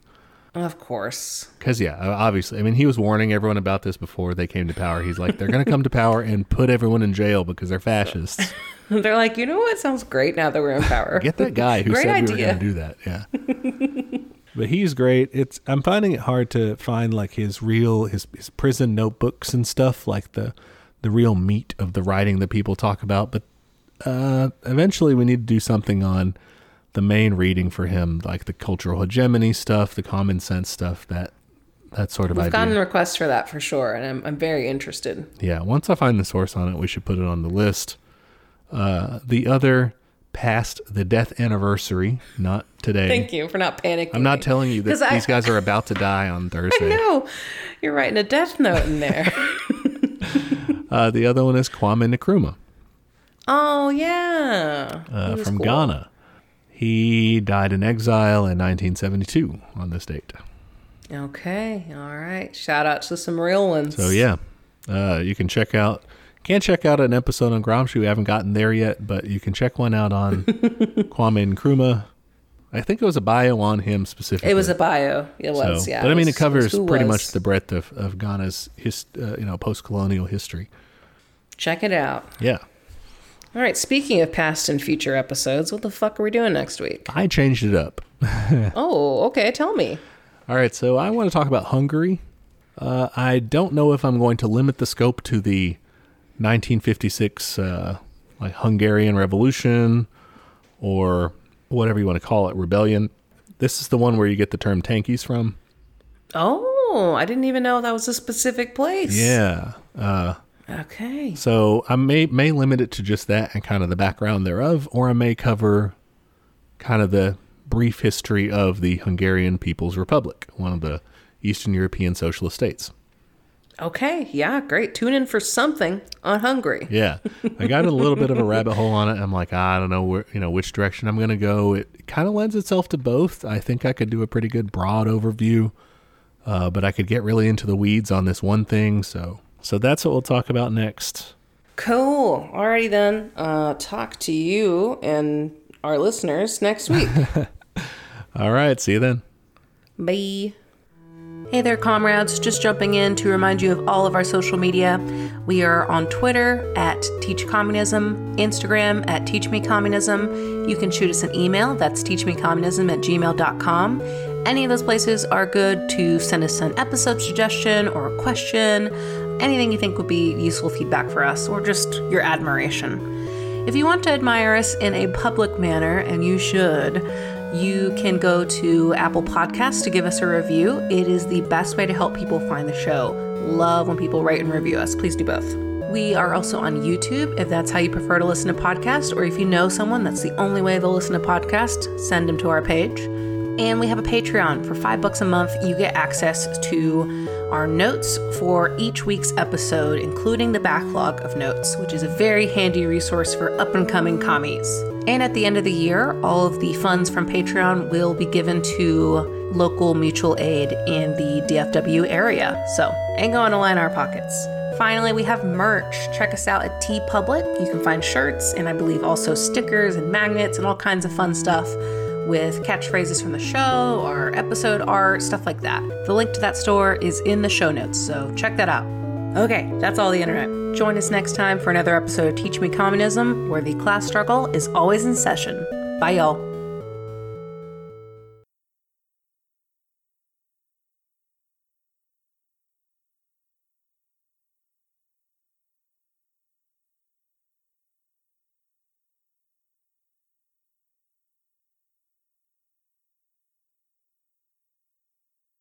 Of course. Because, yeah, obviously, I mean, he was warning everyone about this before they came to power. He's like, they're going to come to power and put everyone in jail because they're fascists. They're like, you know what sounds great now that we're in power? Get that guy who Great said we were idea. going to do that. Yeah. but he's great. It's I'm finding it hard to find like his real his, his prison notebooks and stuff like the the real meat of the writing that people talk about. But uh, eventually, we need to do something on the main reading for him, like the cultural hegemony stuff, the common sense stuff, that that sort of We've idea. gotten requests for that for sure, and I'm, I'm very interested. Yeah, once I find the source on it, we should put it on the list. Uh, the other past the death anniversary, not today. Thank you for not panicking. I'm not telling you that I- these guys are about to die on Thursday. No, you're writing a death note in there. Uh, the other one is Kwame Nkrumah oh yeah, uh, from cool. Ghana. He died in exile in 1972 on this date. Okay, all right. Shout out to some real ones. So yeah, uh, you can check out. Can't check out an episode on Gramsci. We haven't gotten there yet, but you can check one out on Kwame Nkrumah. I think it was a bio on him specifically. it was a bio. It was, So- yeah. but I mean, it covers was who pretty was. much the breadth of, of Ghana's his, uh, you know post-colonial history. Check it out. Yeah, All right. Speaking of past and future episodes, what the fuck are we doing next week? I changed it up. oh, okay. Tell me. All right, so I want to talk about Hungary. Uh, I don't know if I'm going to limit the scope to the 1956 uh, like Hungarian Revolution or whatever you want to call it, rebellion. This is the one where you get the term tankies from. Oh, I didn't even know that was a specific place. Yeah. Uh, Okay. so I may may limit it to just that and kind of the background thereof, or I may cover kind of the brief history of the Hungarian People's Republic, one of the Eastern European socialist states. Okay. Yeah. Great. Tune in for something on Hungary. Yeah, I got a little bit of a rabbit hole on it. I'm like, I don't know where, you know, which direction I'm going to go. It kind of lends itself to both. I think I could do a pretty good broad overview, uh, but I could get really into the weeds on this one thing. So, so that's what we'll talk about next. Cool. Alrighty then. Uh, talk to you and our listeners next week. All right, see you then. Bye. Hey there, comrades. Just jumping in to remind you of all of our social media. We are on Twitter at Teach Communism, Instagram at Teach Me Communism. You can shoot us an email. That's teachmecommunism at gmail.com. Any of those places are good to send us an episode suggestion or a question, anything you think would be useful feedback for us, or just your admiration. If you want to admire us in a public manner, and you should, you can go to Apple Podcasts to give us a review. It is the best way to help people find the show. Love when people write and review us. Please do both. We are also on YouTube if that's how you prefer to listen to podcasts, or if you know someone that's the only way they'll listen to podcasts, send them to our page. And we have a Patreon. For five bucks a month, you get access to our notes for each week's episode, including the backlog of notes, which is a very handy resource for up and coming commies. And at the end of the year, all of the funds from Patreon will be given to local mutual aid in the DFW area. So, ain't going to line our pockets. Finally, we have merch. Check us out at TeePublic. You can find shirts and I believe also stickers and magnets and all kinds of fun stuff with catchphrases from the show or episode art, stuff like that. The link to that store is in the show notes, so check that out. Okay, that's all the internet. Join us next time for another episode of Teach Me Communism, where the class struggle is always in session. Bye, y'all.